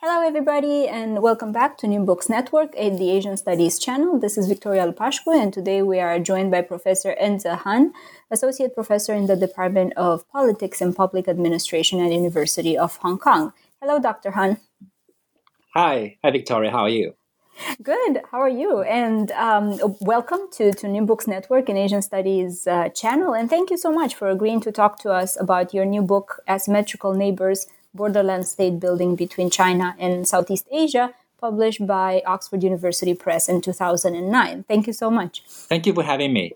Hello, everybody, and welcome back to New Books Network at the Asian Studies channel. This is Victoria Lupashko, and today we are joined by Professor Enze Han, Associate Professor in the Department of Politics and Public Administration at University of Hong Kong. Hello, Dr. Han. Hi. Hi, Victoria. How are you? Good. How are you? And um, welcome to, to New Books Network and Asian Studies uh, channel. And thank you so much for agreeing to talk to us about your new book, Asymmetrical Neighbors Borderland State Building Between China and Southeast Asia, published by Oxford University Press in 2009. Thank you so much. Thank you for having me.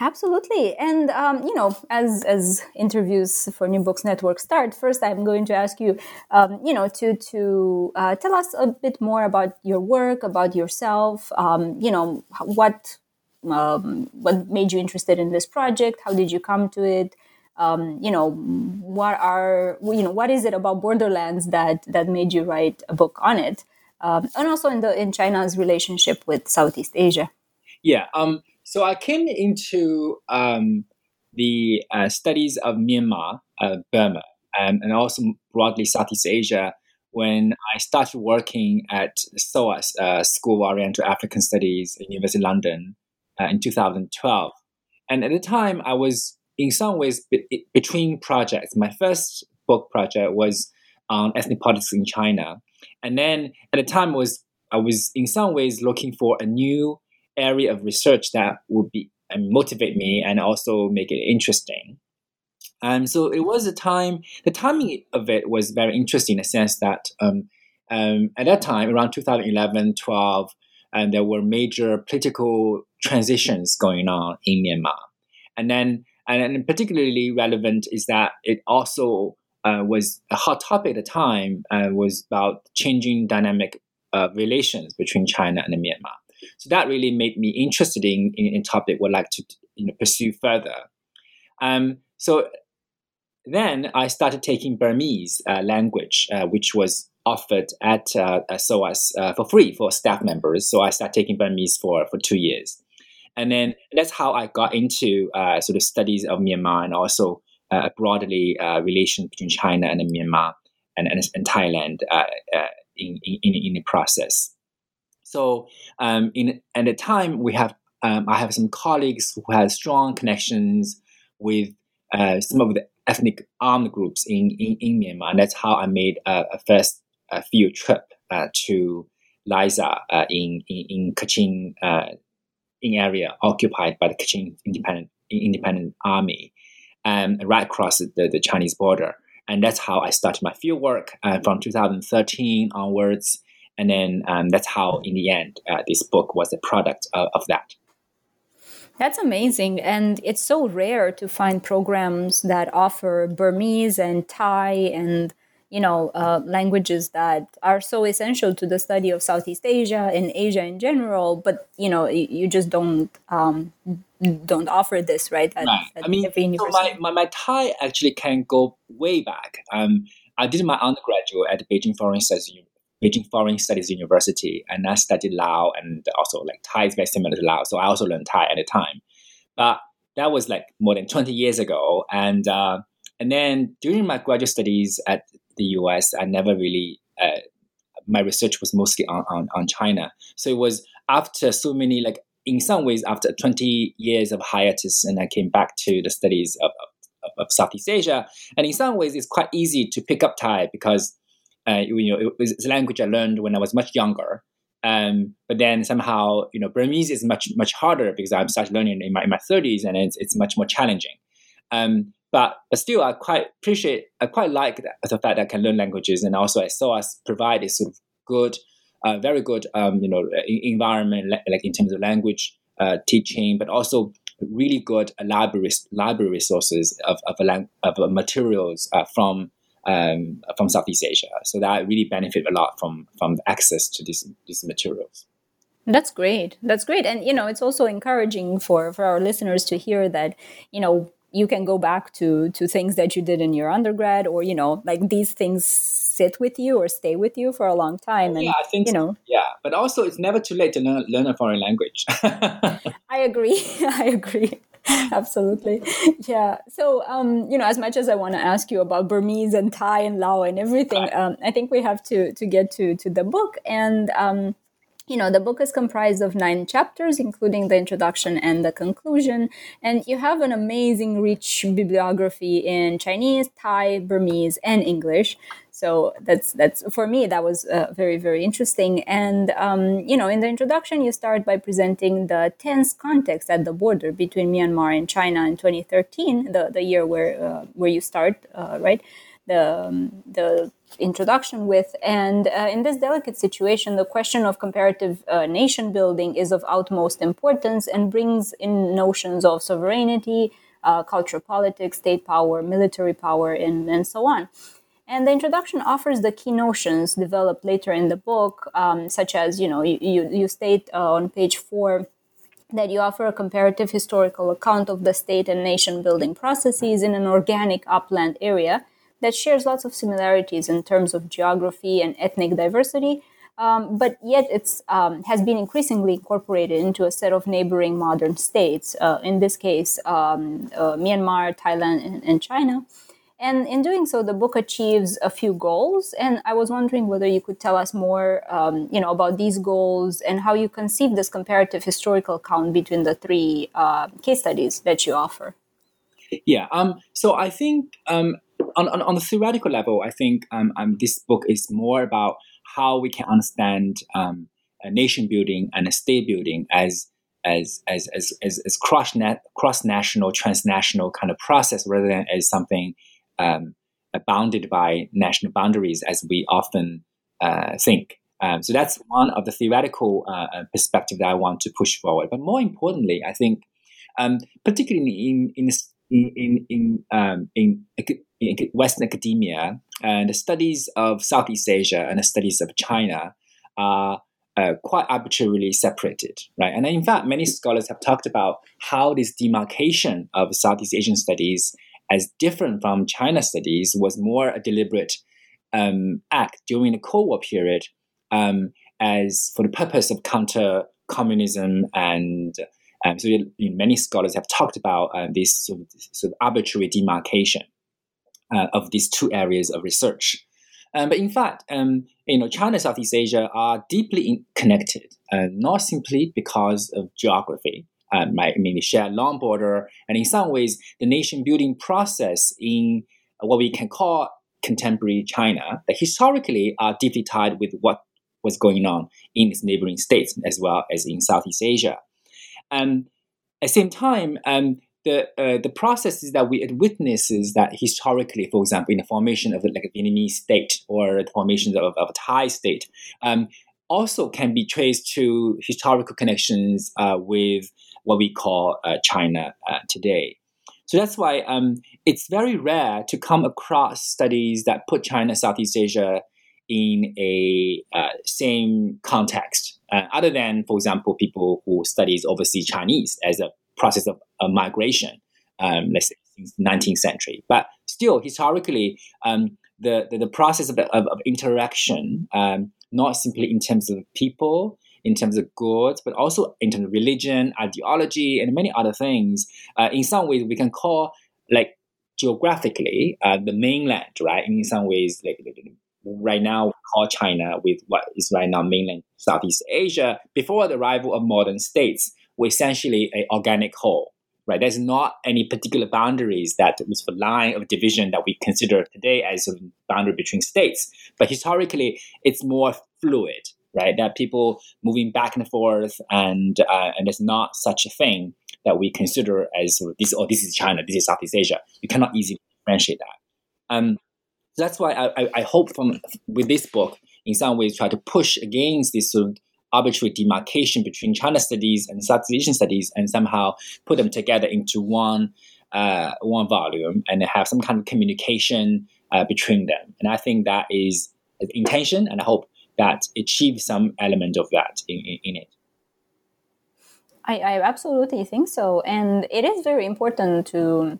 Absolutely, and um, you know, as as interviews for New Books Network start, first I'm going to ask you, um, you know, to to uh, tell us a bit more about your work, about yourself. Um, you know, what um, what made you interested in this project? How did you come to it? Um, you know what are you know what is it about borderlands that that made you write a book on it um, and also in the in china's relationship with southeast asia yeah um, so i came into um, the uh, studies of myanmar uh, burma and, and also broadly southeast asia when I started working at SOAS, uh, School of Oriental African Studies University of London uh, in 2012. And at the time, I was in some ways be- between projects. My first book project was on ethnic politics in China, and then at the time was I was in some ways looking for a new area of research that would be and motivate me and also make it interesting. And so it was a time. The timing of it was very interesting in the sense that um, um, at that time, around 2011, 12, and there were major political transitions going on in Myanmar. And then and, and particularly relevant is that it also uh, was a hot topic at the time uh, was about changing dynamic uh, relations between China and Myanmar. So that really made me interested in in, in topic would like to you know, pursue further. Um, so then I started taking Burmese uh, language, uh, which was offered at uh, SOAS for free for staff members. So I started taking Burmese for, for two years. And then that's how I got into uh, sort of studies of Myanmar and also uh, broadly uh, relations between China and Myanmar and, and, and Thailand uh, uh, in, in, in the process. So um, in at the time we have um, I have some colleagues who have strong connections with uh, some of the ethnic armed groups in, in, in Myanmar, and that's how I made a, a first a field trip to Laiza in, in, in Kachin in area occupied by the Kachin Independent Independent Army, um, right across the, the Chinese border. And that's how I started my field work uh, from 2013 onwards. And then um, that's how, in the end, uh, this book was a product of, of that. That's amazing. And it's so rare to find programs that offer Burmese and Thai and you know uh, languages that are so essential to the study of Southeast Asia and Asia in general, but you know you, just don't um, don't offer this right. At, right. At I mean, so my, my, my Thai actually can go way back. Um, I did my undergraduate at Beijing Foreign Studies Beijing Foreign Studies University, and I studied Lao, and also like Thai is very similar to Lao, so I also learned Thai at the time. But that was like more than twenty years ago, and uh, and then during my graduate studies at the US. I never really, uh, my research was mostly on, on, on China. So it was after so many, like, in some ways, after 20 years of hiatus, and I came back to the studies of, of, of Southeast Asia. And in some ways, it's quite easy to pick up Thai because uh, you know it was a language I learned when I was much younger. Um, but then somehow, you know, Burmese is much much harder because I started learning in my, in my 30s, and it's it's much more challenging. Um, but, still, I quite appreciate, I quite like that, the fact that I can learn languages, and also SOAS provide a sort of good, uh, very good, um, you know, environment, like in terms of language uh, teaching, but also really good library library resources of of, lang- of materials uh, from um, from Southeast Asia. So that really benefit a lot from from the access to these these materials. That's great. That's great. And you know, it's also encouraging for for our listeners to hear that, you know, you can go back to to things that you did in your undergrad or you know, like these things sit with you or stay with you for a long time and yeah, I think you know. Yeah, but also it's never too late to learn, learn a foreign language. I agree. I agree. Absolutely. Yeah. So, um, you know, as much as I want to ask you about Burmese and Thai and Lao and everything, um, I think we have to to get to to the book and um, you know the book is comprised of nine chapters including the introduction and the conclusion. And you have an amazing rich bibliography in chinese thai burmese and english. So that's that's for me that was uh, very very interesting. And um, you know in the introduction you start by presenting the tense context at the border between myanmar and china in 2013 the, the year where uh, where you start uh, right the um, the introduction with. And uh, in this delicate situation, the question of comparative uh, nation building is of utmost importance and brings in notions of sovereignty, uh, culture politics, state power, military power, and, and so on. And the introduction offers the key notions developed later in the book, um, such as, you know, you, you, you state uh, on page four that you offer a comparative historical account of the state and nation building processes in an organic upland area that shares lots of similarities in terms of geography and ethnic diversity, um, but yet it's um, has been increasingly incorporated into a set of neighboring modern states. Uh, in this case, um, uh, Myanmar, Thailand, and, and, China. And in doing so, the book achieves a few goals. And I was wondering whether you could tell us more, um, you know, about these goals and how you conceive this comparative historical account between the three uh, case studies that you offer. Yeah. Um, so I think um, on, on, on the theoretical level, I think um, um, this book is more about how we can understand um, nation building and state building as as as as as, as cross cross national transnational kind of process rather than as something um, bounded by national boundaries as we often uh, think. Um, so that's one of the theoretical uh, uh perspective that I want to push forward. But more importantly, I think, um, particularly in in in in um, in, in Western academia, and the studies of Southeast Asia and the studies of China are uh, quite arbitrarily separated, right? And in fact, many scholars have talked about how this demarcation of Southeast Asian studies as different from China studies was more a deliberate um, act during the Cold War period, um, as for the purpose of counter communism and um, so you know, many scholars have talked about uh, this sort of, sort of, arbitrary demarcation uh, of these two areas of research. Um, but in fact, um, you know, China and Southeast Asia are deeply connected, uh, not simply because of geography. Um, I mean, they share a long border, and in some ways, the nation building process in what we can call contemporary China, that historically are deeply tied with what was going on in its neighboring states as well as in Southeast Asia. Um, at the same time, um, the uh, the processes that we witness is that historically, for example, in the formation of like a Vietnamese state or the formation of, of a Thai state, um, also can be traced to historical connections uh, with what we call uh, China uh, today. So that's why um, it's very rare to come across studies that put China, Southeast Asia in a uh, same context, uh, other than, for example, people who studies overseas Chinese as a process of, of migration, um, let's say since 19th century. But still, historically, um, the, the, the process of, of, of interaction, um, not simply in terms of people, in terms of goods, but also in terms of religion, ideology, and many other things. Uh, in some ways, we can call like geographically uh, the mainland, right? In some ways, like right now we call China with what is right now mainland Southeast Asia. Before the arrival of modern states, were essentially an organic whole. Right, there's not any particular boundaries that was the line of division that we consider today as a boundary between states. But historically, it's more fluid, right? That people moving back and forth, and uh, and there's not such a thing that we consider as of this. Oh, this is China. This is Southeast Asia. You cannot easily differentiate that. Um, so that's why I, I, I hope from with this book, in some ways, try to push against this sort of arbitrary demarcation between China studies and Southeast Asian studies, and somehow put them together into one uh, one volume and have some kind of communication uh, between them. And I think that is intention, and I hope that achieves some element of that in, in, in it. I, I absolutely think so, and it is very important to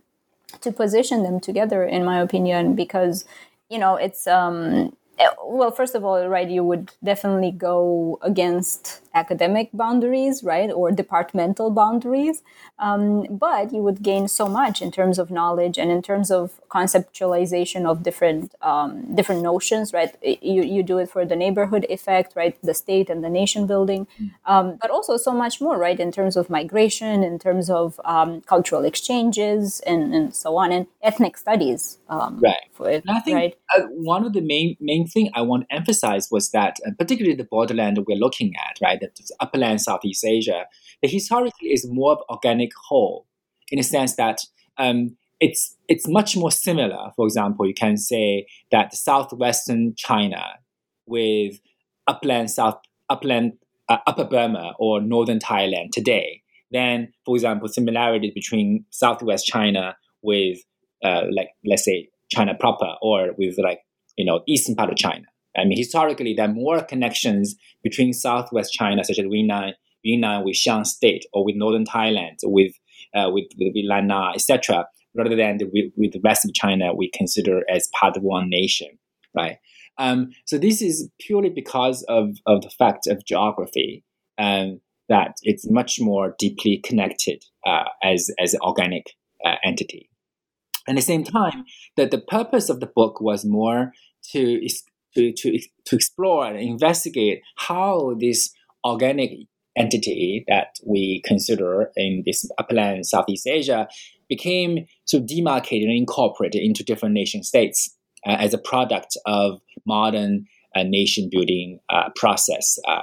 to position them together, in my opinion, because you know it's um, well, first of all, right, you would definitely go against academic boundaries, right, or departmental boundaries. Um, but you would gain so much in terms of knowledge and in terms of conceptualization of different um, different notions, right? You, you do it for the neighborhood effect, right, the state and the nation building, um, but also so much more, right, in terms of migration, in terms of um, cultural exchanges, and, and so on, and ethnic studies, um, right? For it, I think right? uh, one of the main main thing I want to emphasize was that, uh, particularly the borderland we're looking at, right the upland Southeast Asia, that historically is more of organic whole in the sense that um, it's it's much more similar. For example, you can say that southwestern China with upland South upland uh, Upper Burma or northern Thailand today. Then, for example, similarities between southwest China with uh, like let's say China proper or with like you know eastern part of China. I mean, historically, there are more connections between southwest China, such as Yunnan, Yunnan with Shan State, or with northern Thailand, with uh, with, with, etc., rather than the, with, with the rest of China we consider as part of one nation, right? Um, so this is purely because of, of the fact of geography and um, that it's much more deeply connected uh, as as an organic uh, entity. At the same time, that the purpose of the book was more to to, to, to explore and investigate how this organic entity that we consider in this upland Southeast Asia became sort of demarcated and incorporated into different nation states uh, as a product of modern uh, nation building uh, process. Uh,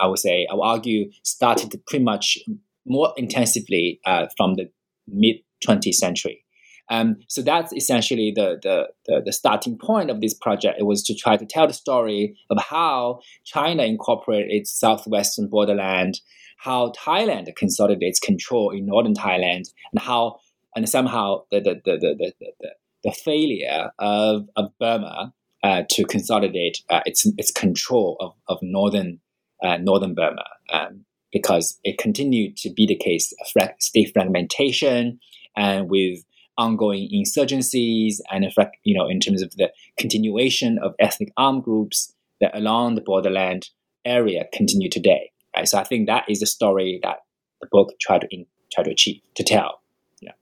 I would say, I would argue, started pretty much more intensively uh, from the mid 20th century. Um, so that's essentially the, the, the, the, starting point of this project. It was to try to tell the story of how China incorporated its southwestern borderland, how Thailand consolidates control in northern Thailand, and how and somehow the the, the, the, the, the failure of, of Burma uh, to consolidate uh, its its control of, of northern uh, northern Burma. Um, because it continued to be the case of state fragmentation and with ongoing insurgencies and you know in terms of the continuation of ethnic armed groups that along the borderland area continue today. Right? So I think that is the story that the book tried to in, try to achieve to tell Yeah,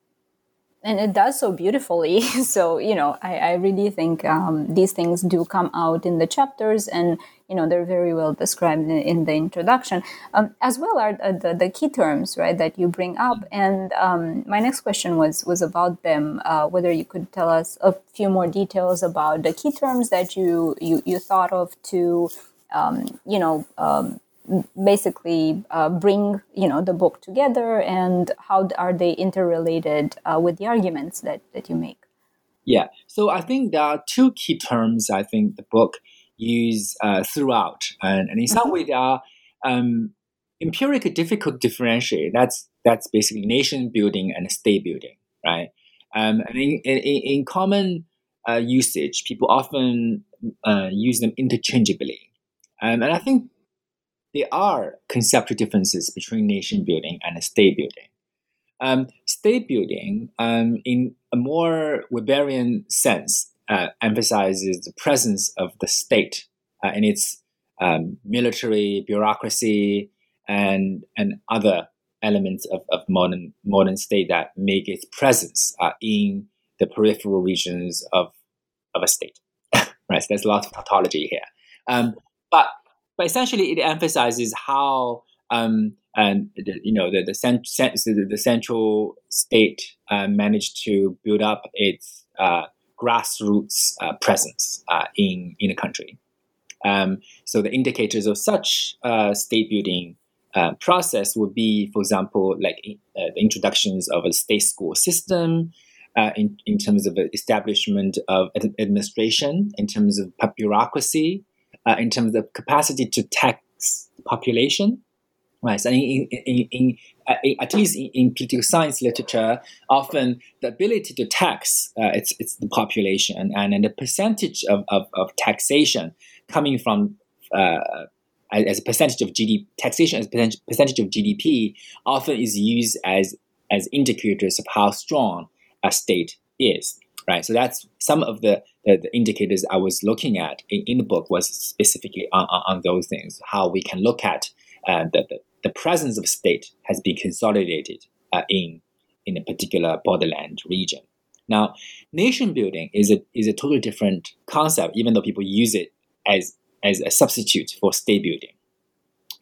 and it does so beautifully. so you know, I, I really think um, these things do come out in the chapters, and you know they're very well described in, in the introduction, um, as well are the, the, key terms, right, that you bring up. And um, my next question was was about them. Uh, whether you could tell us a few more details about the key terms that you you, you thought of to, um, you know um, basically uh, bring you know the book together and how are they interrelated uh, with the arguments that, that you make yeah so i think there are two key terms i think the book use uh, throughout and, and in some mm-hmm. way they are um, empirically difficult to differentiate that's that's basically nation building and state building right um, and in, in, in common uh, usage people often uh, use them interchangeably um, and i think there are conceptual differences between nation building and state building. Um, state building, um, in a more Weberian sense, uh, emphasizes the presence of the state uh, in its um, military bureaucracy and and other elements of, of modern modern state that make its presence uh, in the peripheral regions of of a state. right, so there's a lot of tautology here. Um, but but essentially it emphasizes how um, and you know the the, cent- the, the central state uh, managed to build up its uh, grassroots uh, presence uh, in in the country. Um, so the indicators of such uh, state building uh, process would be, for example, like the introductions of a state school system. in, in terms of establishment of administration, in terms of bureaucracy, uh, in terms of capacity to tax population, Right. So in, in, in, in at least in, political science literature, often the ability to tax uh, it's, it's the population and, and the percentage of, of, of taxation coming from uh, as a percentage of GDP, taxation as a percentage of GDP often is used as as indicators of how strong a state is. Right. So that's some of the, the, the indicators I was looking at in, the book was specifically on, on, those things, how we can look at uh, the, the, the, presence of state has been consolidated uh, in in a particular borderland region. Now, nation building is a is a totally different concept, even though people use it as as a substitute for state building.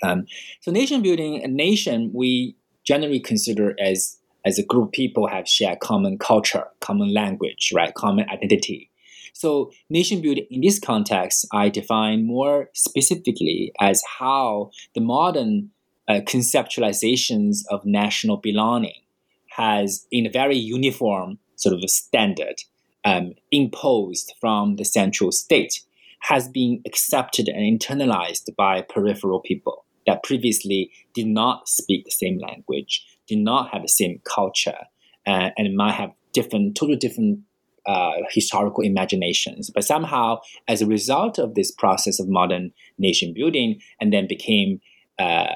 Um, so nation building, a nation we generally consider as as a group of people have shared common culture, common language, right, common identity. So nation building in this context, I define more specifically as how the modern uh, conceptualizations of national belonging has, in a very uniform sort of a standard, um, imposed from the central state has been accepted and internalized by peripheral people that previously did not speak the same language, did not have the same culture, uh, and might have different, totally different uh, historical imaginations. But somehow, as a result of this process of modern nation building, and then became uh,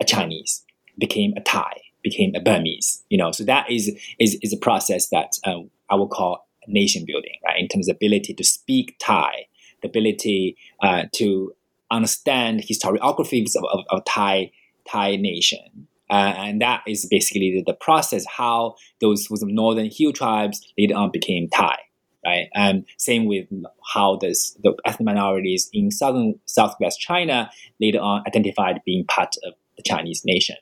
a Chinese, became a Thai, became a Burmese. You know, so that is is, is a process that uh, I will call nation building, right? In terms of ability to speak Thai, the ability uh, to understand historiographies of, of, of Thai Thai nation. Uh, and that is basically the, the, process how those northern hill tribes later on became Thai, right? And same with how this, the ethnic minorities in southern southwest China later on identified being part of the Chinese nation.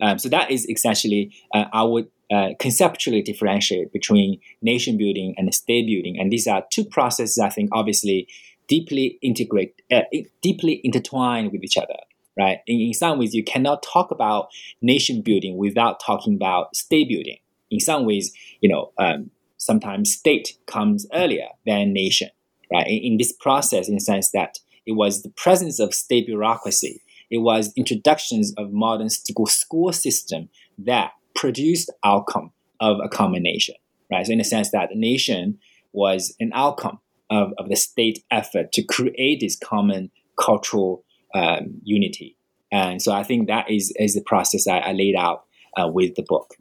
Um, so that is essentially uh, I would uh, conceptually differentiate between nation building and state building, and these are two processes I think obviously deeply integrate, uh, deeply intertwined with each other. Right. In, some ways, you cannot talk about nation building without talking about state building. In some ways, you know, um, sometimes state comes earlier than nation. Right. In, in this process, in the sense that it was the presence of state bureaucracy, it was introductions of modern school, school system that produced outcome of a common nation. Right. So in the sense that the nation was an outcome of, of the state effort to create this common cultural um, unity. And so I think that is, is the process I, I laid out uh, with the book.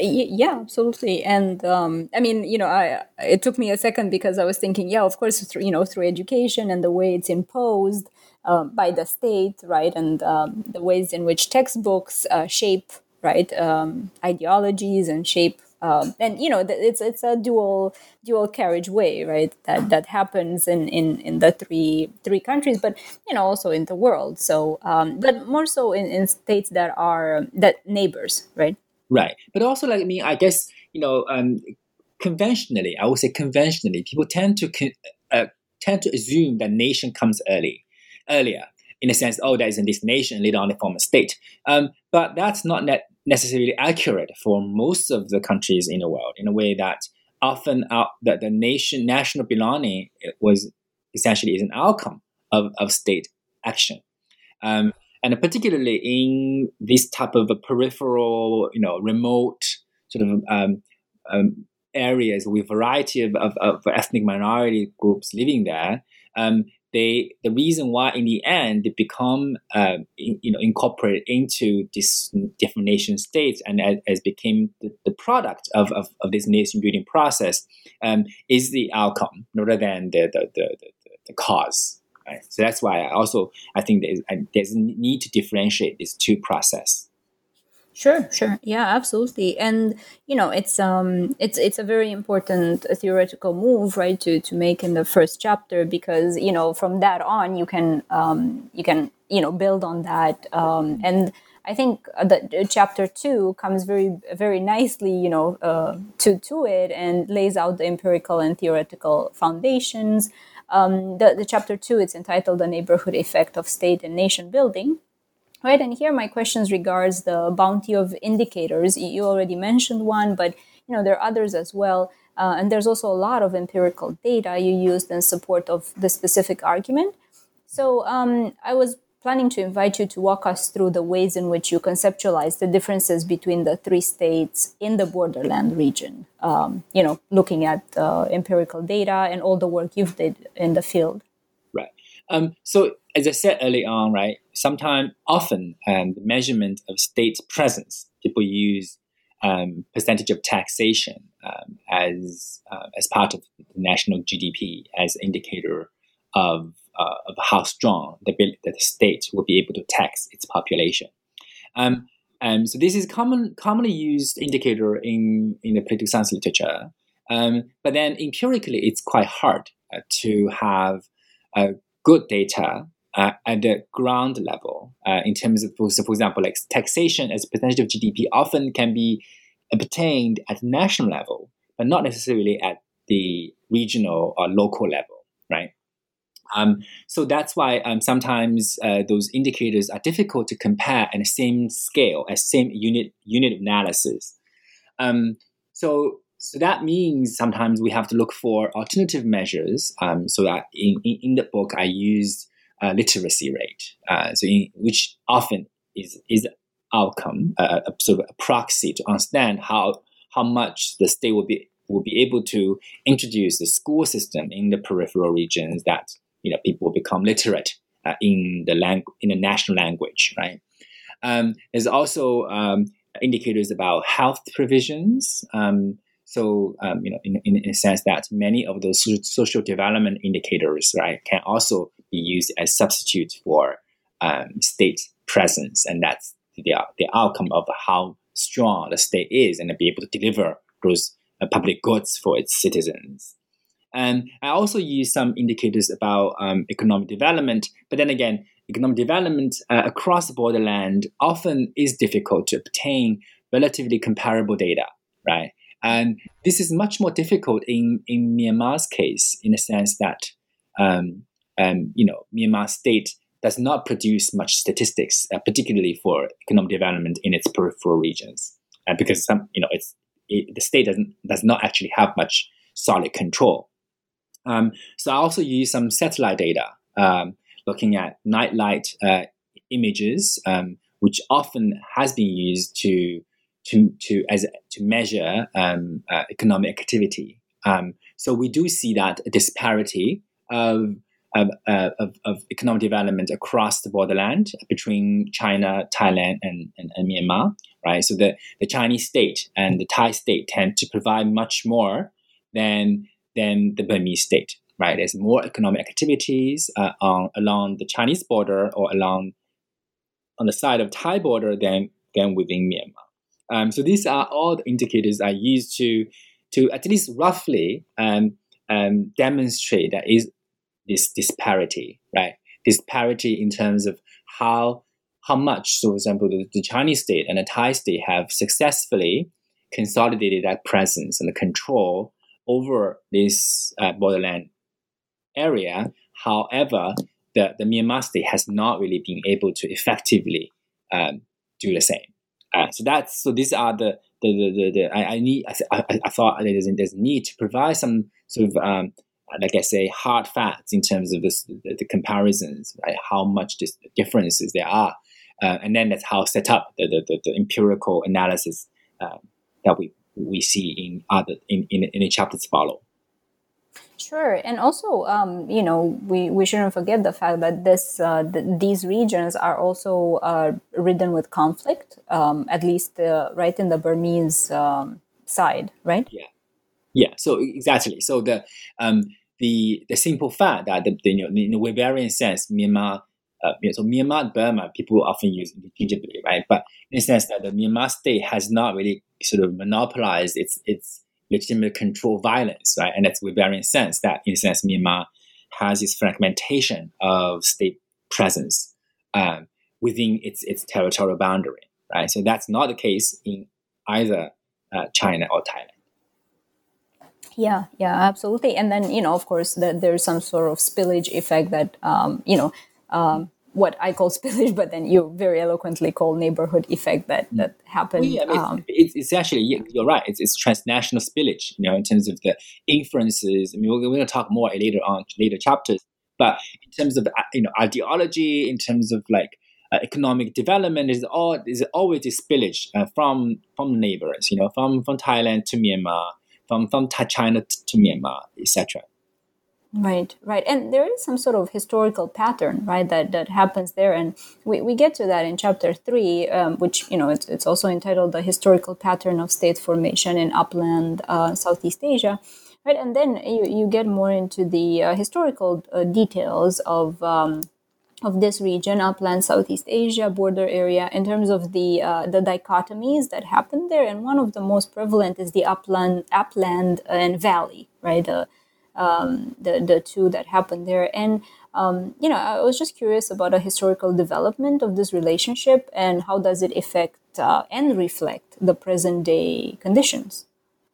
Yeah, absolutely. And um, I mean, you know, I it took me a second because I was thinking, yeah, of course, through, you know, through education and the way it's imposed um, by the state, right, and um, the ways in which textbooks uh, shape, right, um, ideologies and shape um, and you know it's it's a dual dual carriage way right that that happens in in in the three three countries but you know also in the world. So um, but more so in, in states that are that neighbors right? Right. But also like i mean i guess you know um, conventionally i would say conventionally people tend to uh, tend to assume that nation comes early earlier in a sense oh there is this nation later on they form a state. Um, but that's not net necessarily accurate for most of the countries in the world in a way that often out, that the nation national belonging was essentially is an outcome of, of state action. Um, and particularly in this type of peripheral you know remote sort of um, um, areas with variety of, of, of, ethnic minority groups living there um, they the reason why in the end they become uh, in, you know incorporated into these different nation states and as, became the, the product of, of, of, this nation building process um, is the outcome rather than the the, the, the, the cause right? So that's why I also I think there's, there's a need to differentiate these two process Sure, sure. Yeah, absolutely. And you know, it's um it's it's a very important theoretical move, right, to to make in the first chapter because, you know, from that on you can um you can, you know, build on that um and I think that chapter two comes very, very nicely, you know, uh, to to it and lays out the empirical and theoretical foundations. Um, the, the chapter two, it's entitled "The Neighborhood Effect of State and Nation Building," right and here my questions regards the bounty of indicators you already mentioned one but you know there are others as well uh, and there's also a lot of empirical data you used in support of the specific argument so um, i was planning to invite you to walk us through the ways in which you conceptualize the differences between the three states in the borderland region. Um, you know, looking at uh, empirical data and all the work you've did in the field. Right. Um, so, as I said early on, right, sometimes, often, um, the measurement of state presence, people use um, percentage of taxation um, as uh, as part of the national GDP as indicator of uh, of how strong the, the state will be able to tax its population. Um, and so this is common commonly used indicator in in the political science literature. Um, but then empirically, it's quite hard uh, to have uh, good data uh, at the ground level uh, in terms of, so for example, like taxation as a percentage of GDP often can be obtained at national level, but not necessarily at the regional or local level, right? Um, so that's why um, sometimes uh, those indicators are difficult to compare at the same scale as same unit unit analysis. Um, so so that means sometimes we have to look for alternative measures. Um, so that in, in, in, the book I use uh, literacy rate, uh, so in, which often is is outcome, uh, a sort of a proxy to understand how how much the state will be will be able to introduce the school system in the peripheral regions that you know people become literate uh, in the lang- in the national language, right? Um, there's also um, indicators about health provisions. Um, so um, you know, in, in, a sense that many of those social development indicators, right, can also be used as substitute for um, state presence, and that's the the outcome of how strong the state is, and be able to deliver those uh, public goods for its citizens. And I also use some indicators about um, economic development. But then again, economic development uh, across the borderland often is difficult to obtain relatively comparable data, right? And this is much more difficult in, in Myanmar's case, in the sense that, um, um, you know, Myanmar state does not produce much statistics, uh, particularly for economic development in its peripheral regions, uh, because some, you know, it's it, the state doesn't does not actually have much solid control. Um, so I also use some satellite data, um, looking at nightlight uh, images, um, which often has been used to to to as to measure um, uh, economic activity. Um, so we do see that disparity of of, uh, of, of, economic development across the borderland between China, Thailand, and, and, and, Myanmar, right? So the, the Chinese state and the Thai state tend to provide much more than than the Burmese state, right? There's more economic activities uh, on along the Chinese border or along on the side of Thai border than than within Myanmar. Um, so these are all the indicators I use to to at least roughly um, um, demonstrate that is this disparity, right? Disparity in terms of how how much, so for example, the, the Chinese state and the Thai state have successfully consolidated that presence and the control over this uh, borderland area. However, the, the Myanmar state has not really been able to effectively um, do the same. Uh, so that's so these are the the the, the, the I, I, need I, I, thought there's there's a need to provide some sort of um, like I say hard facts in terms of this, the, the comparisons, right? How much dis- differences there are, uh, and then that's how set up the the, the, the empirical analysis uh, that we we see in other in, in, in the chapters follow. Sure, and also, um, you know, we, we shouldn't forget the fact that this uh, th- these regions are also uh, ridden with conflict, um, at least uh, right in the Burmese um, side, right? Yeah, yeah. So exactly. So the um, the the simple fact that the, the you know, in a Weberian sense, Myanmar uh, so Myanmar Burma, people often use interchangeably, right? But in the sense that the Myanmar state has not really sort of monopolized its its legitimate control violence, right? And that's Weberian sense that, in a sense, Myanmar has this fragmentation of state presence um, within its its territorial boundary, right? So that's not the case in either uh, China or Thailand. Yeah, yeah, absolutely. And then you know, of course, that there's some sort of spillage effect that um, you know um, what I call spillage, but then you very eloquently call neighborhood effect that mm. that happened. Well, yeah, it's, um, it's, it's, actually you're right. It's, it's transnational spillage. You know, in terms of the inferences. I mean, we're, we're going to talk more later on later chapters. But in terms of uh, you know ideology, in terms of like uh, economic development, is all is always a spillage uh, from from neighbors. You know, from from Thailand to Myanmar, from from China to Myanmar, etc. Right, right. And there is some sort of historical pattern, right, that, that happens there. And we, we get to that in chapter three, um, which, you know, it's, it's also entitled The Historical Pattern of State Formation in Upland, uh, Southeast Asia. Right, and then you, you get more into the uh, historical uh, details of um, of this region, upland Southeast Asia border area, in terms of the uh, the dichotomies that happen there. And one of the most prevalent is the upland upland and valley, right? Um, the the two that happened there. And um, you know, I was just curious about a historical development of this relationship and how does it affect uh, and reflect the present day conditions.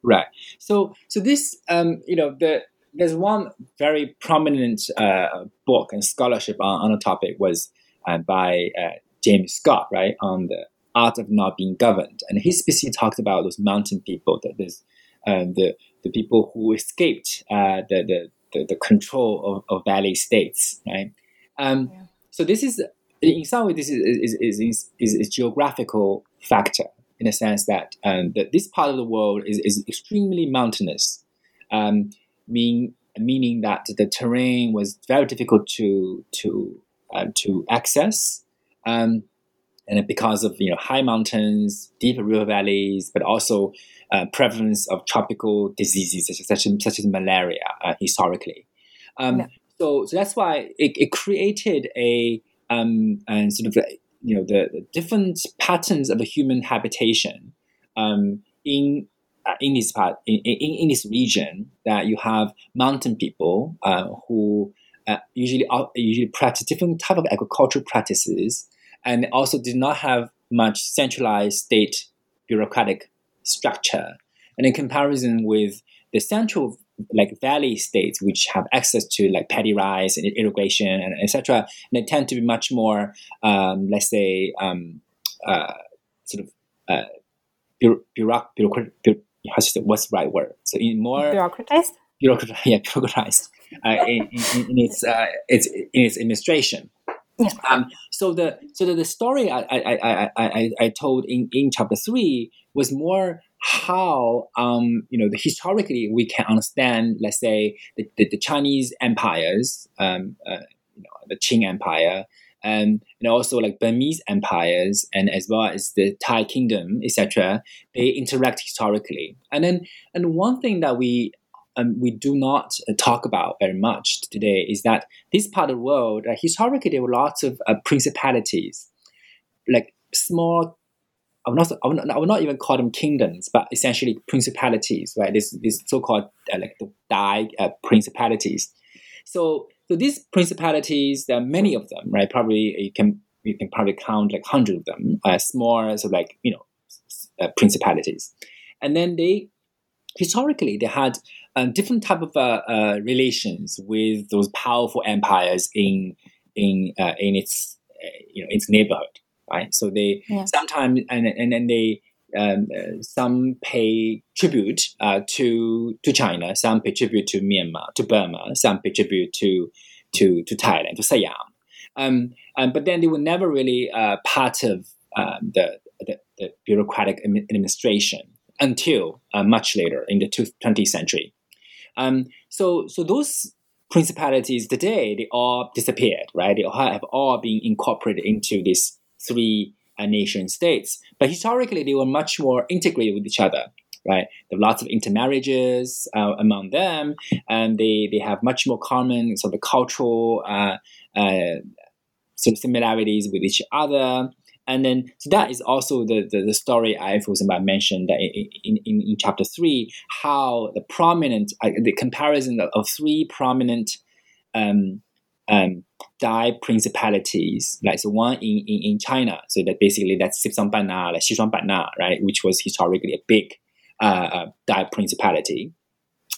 Right. So so this um, you know the there's one very prominent uh, book and scholarship on, on the topic was uh, by uh, James Scott, right, on the art of not being governed, and he specifically talked about those mountain people, that there's uh, the the people who escaped uh, the, the, the, the control of, of valley states, right? Um, yeah. So this is, in some way, this is is, is, is, is a geographical factor in the sense that, um, that this part of the world is, is extremely mountainous, um, mean, meaning that the terrain was very difficult to to uh, to access. Um, and because of you know high mountains, deep river valleys, but also uh, prevalence of tropical diseases such as, such as, such as malaria uh, historically. Um, yeah. So, so that's why it, it created a um, and sort of you know the, the, different patterns of human habitation um, in uh, in this part in, in, in, this region that you have mountain people uh, who uh, usually usually practice different type of agricultural practices and also did not have much centralized state bureaucratic structure. And in comparison with the central like valley states, which have access to like paddy rice and irrigation and etc., and they tend to be much more, um, let's say, um, uh, sort of uh, bureauc- bureaucrat- what's the right word? So in more bureaucratized. Bureaucratized, yeah, bureaucratized uh, in, in, in, its uh, its in its administration. Yeah. Um, so the so the, the story I, I, I, I, I told in, in chapter three was more how um, you know the historically we can understand let's say the, the, the Chinese empires um, uh, you know, the Qing Empire um, and also like Burmese empires and as well as the Thai kingdom etc they interact historically and then and one thing that we um, we do not uh, talk about very much today is that this part of the world, uh, historically, there were lots of uh, principalities, like small. I would, not, I, would not, I would not even call them kingdoms, but essentially principalities, right? This, this so-called uh, like the Dai uh, principalities. So, so these principalities, there are many of them, right? Probably you can you can probably count like hundred of them, uh, small, so like you know, principalities, and then they historically they had um, different type of uh, uh, relations with those powerful empires in in uh, in its uh, you know its neighborhood, right? So they yeah. sometimes and and then they um, uh, some pay tribute uh, to to China, some pay tribute to Myanmar, to Burma, some pay tribute to to to Thailand, to Siam. Um, um, but then they were never really part of um, the, the, the bureaucratic administration until much later in the 20th century. Um, so, so those principalities today, they all disappeared, right? They all have all been incorporated into these three uh, nation states. But historically, they were much more integrated with each other, right? There are lots of intermarriages uh, among them, and they, they have much more common sort of cultural uh, uh sort of similarities with each other. And then, so that is also the, the, the story I, for example, mentioned in, in, in, chapter three, how the prominent, uh, the comparison of, three prominent um, um, Dai principalities, like so one in, in, in China, so that basically that's Sipsang Banna, like Xishuang Banna, right, which was historically a big uh, uh Dai principality.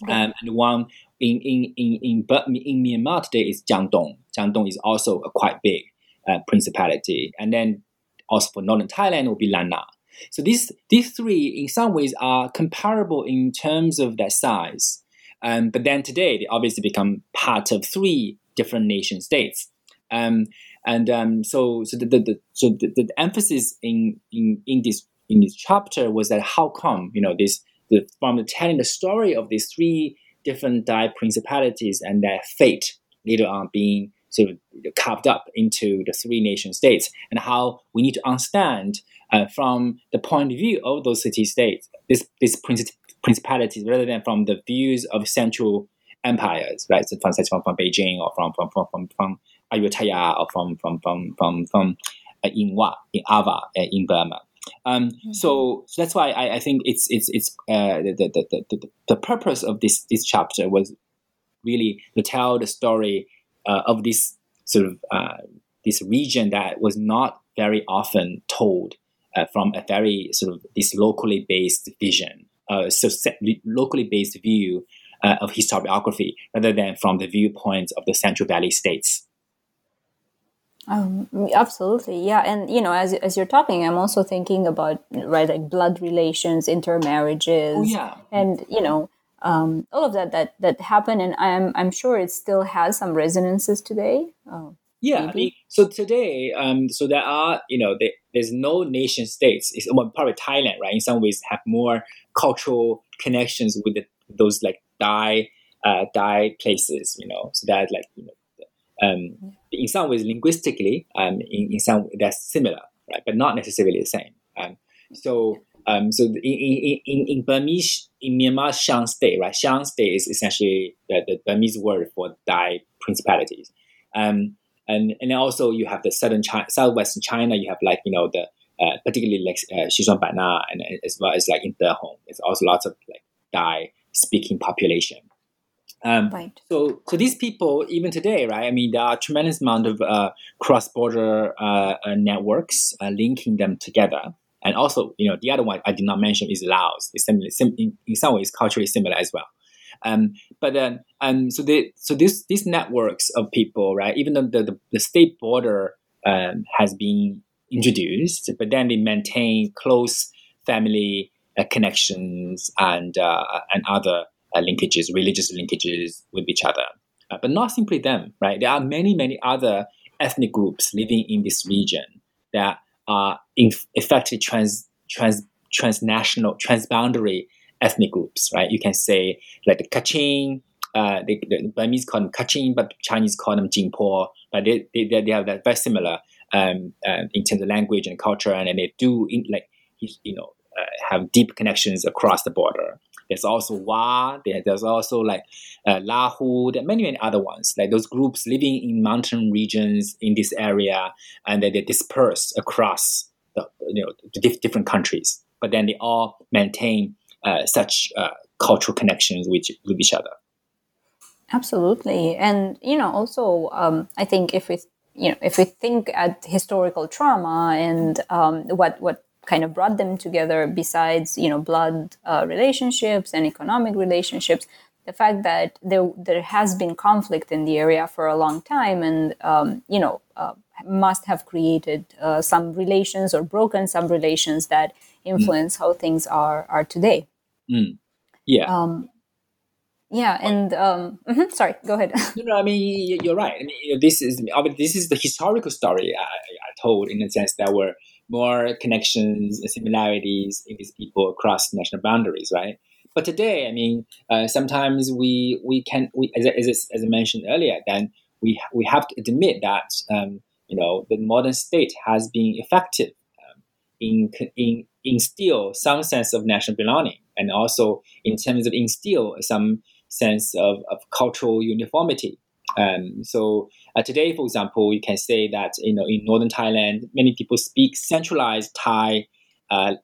Um, and the one in, in, in, in, in Myanmar today is Jingdong. Jingdong is also a quite big uh, principality. And then also for northern Thailand will be Lanna. So these these three in some ways are comparable in terms of their size. Um, but then today they obviously become part of three different nation states. Um, and um, so, so the, the, the so the, the, emphasis in, in in this in this chapter was that how come you know this the, from the telling the story of these three different Dai principalities and their fate later on being sort of carved up into the three nation states, and how we need to understand uh, from the point of view of those city states, this this princi- principalities, rather than from the views of central empires, right? So from from, from Beijing or from from from from, from Ayutthaya or from from from from from uh, in Wa in Ava uh, in Burma. Um, mm-hmm. so, so that's why I, I think it's it's it's uh, the, the, the, the, the purpose of this this chapter was really to tell the story uh, of this sort of uh, this region that was not very often told uh, from a very sort of this locally based vision, uh, so locally based view uh, of historiography, rather than from the viewpoint of the Central Valley states. Um, absolutely, yeah, and you know, as as you're talking, I'm also thinking about right, like blood relations, intermarriages, oh, yeah. and you know, um, all of that that that happened, and I'm I'm sure it still has some resonances today. Oh, yeah, I mean, so today, um, so there are you know there, there's no nation states. It's well, probably Thailand, right? In some ways, have more cultural connections with the, those like Dai uh, Dai places, you know, so that like you know um, in some ways, linguistically, um, in, in some that's similar, right? But not necessarily the same. Um, so, um, so in, in, in, in Burmese, in Myanmar, Shan state, right? Shan state is essentially the, the Burmese word for Dai principalities. Um, and and also you have the southern China, southwestern China. You have like you know the uh, particularly like uh, Xishuangbanna, and as well as like in Dehong. There's also lots of like Dai speaking population. Um, right. So, so these people, even today, right? I mean, there are a tremendous amount of uh, cross-border uh, uh, networks uh, linking them together. And also, you know, the other one I did not mention is Laos. It's similar, sim- in, in some ways culturally similar as well. Um, but then, um, so they, so this these networks of people, right? Even though the the, the state border um, has been introduced, but then they maintain close family uh, connections and uh, and other uh, linkages, religious linkages with each other. Uh, but not simply them, right? There are many, many other ethnic groups living in this region that are in effectively trans, trans, transnational, transboundary ethnic groups, right? You can say like the Kachin, uh, the, the Burmese call them Kachin, but Chinese call them Jingpo, but they, they, they have that very similar um, uh, in terms of language and culture, and, and they do in, like you know uh, have deep connections across the border. There's also Wa. there's also like uh, Lahu. There are many many other ones. Like those groups living in mountain regions in this area, and they, they disperse across the you know the diff- different countries. But then they all maintain uh, such uh, cultural connections with with each other. Absolutely, and you know also um, I think if we you know if we think at historical trauma and um, what what kind of brought them together besides you know blood uh, relationships and economic relationships the fact that there there has been conflict in the area for a long time and um, you know uh, must have created uh, some relations or broken some relations that influence mm. how things are are today mm. yeah um, yeah, and um, mm-hmm, sorry, go ahead. no, no, I mean you're right. I mean this is I mean, this is the historical story I, I told in the sense that we're more connections and similarities in these people across national boundaries, right? But today, I mean, uh, sometimes we we can we as, as, as I mentioned earlier, then we we have to admit that um, you know the modern state has been effective um, in in instill some sense of national belonging, and also in terms of instill some sense of, of cultural uniformity um, so uh, today, for example, you can say that you know in northern Thailand, many people speak centralized Thai uh,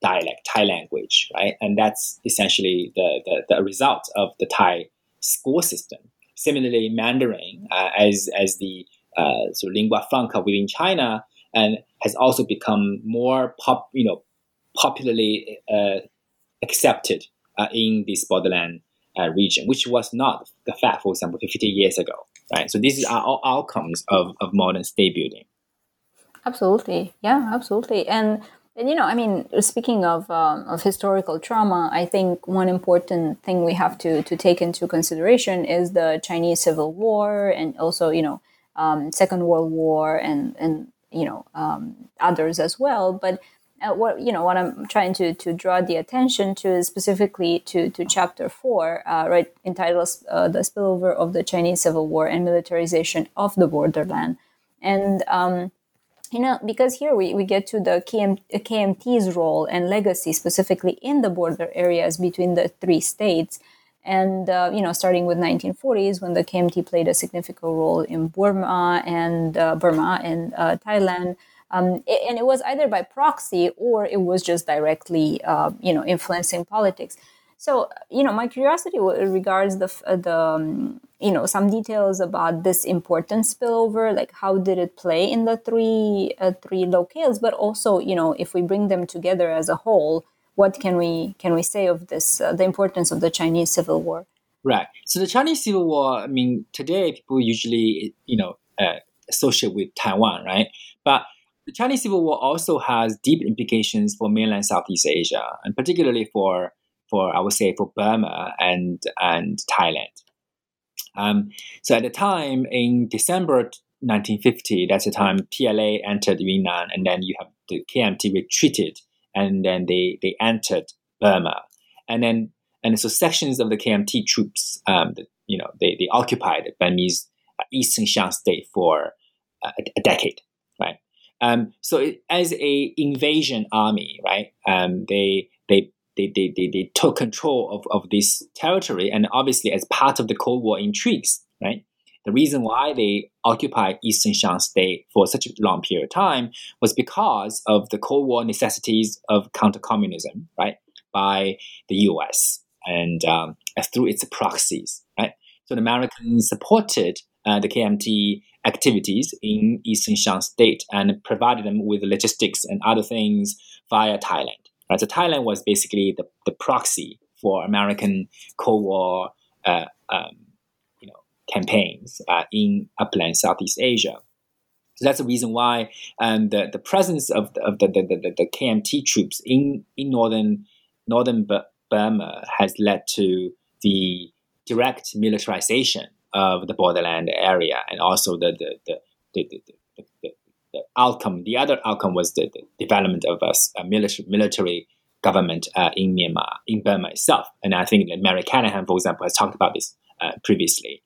dialect, Thai language, right? And that's essentially the, the, the result of the Thai school system. Similarly, Mandarin uh, as as the uh, of lingua franca within China and has also become more pop, you know, popularly uh, accepted uh, in this borderland uh, region, which was not the fact, for example, 50 years ago, right? So these are all outcomes of, of modern state building. Absolutely. Yeah, absolutely. And And you know, I mean, speaking of um, of historical trauma, I think one important thing we have to to take into consideration is the Chinese Civil War, and also you know, um, Second World War, and and you know um, others as well. But uh, what you know, what I'm trying to to draw the attention to is specifically to to Chapter Four, uh, right, entitled uh, "The Spillover of the Chinese Civil War and Militarization of the Borderland," and um, you know, because here we, we get to the KM, KMT's role and legacy specifically in the border areas between the three states. And, uh, you know, starting with 1940s when the KMT played a significant role in Burma and uh, Burma and uh, Thailand. Um, it, and it was either by proxy or it was just directly, uh, you know, influencing politics. So, you know, my curiosity regards the, the um, you know some details about this important spillover like how did it play in the three uh, three locales but also you know if we bring them together as a whole what can we can we say of this uh, the importance of the chinese civil war? Right. So the chinese civil war i mean today people usually you know uh, associate with taiwan right? But the chinese civil war also has deep implications for mainland southeast asia and particularly for for i would say for burma and and thailand um, so at the time, in December 1950, that's the time PLA entered Yunnan, and then you have the KMT retreated, and then they, they entered Burma. And then and so sections of the KMT troops, um, the, you know, they, they occupied Burmese Eastern Shan state for uh, a, a, decade? Um, so as a invasion army, right, um, they they they, they, they, they took control of, of this territory and obviously as part of the Cold War intrigues, right? The reason why they occupied Eastern Shan State for such a long period of time was because of the Cold War necessities of counter-communism, right, by the U.S. and um, through its proxies, right. So the Americans supported uh, the KMT activities in Eastern Shan State and provided them with logistics and other things via Thailand. Right? So Thailand was basically the, the proxy for American Cold War uh, um, you know, campaigns uh, in upland Southeast Asia. So that's the reason why um, the, the presence of the, of the, the, the KMT troops in, in northern northern Burma has led to the direct militarization of the borderland area and also the, the, the, the, the, the, the outcome, the other outcome was the, development of a, a military, military government uh, in Myanmar, in Burma itself. And I think Mary Callahan, for example, has talked about this uh, previously.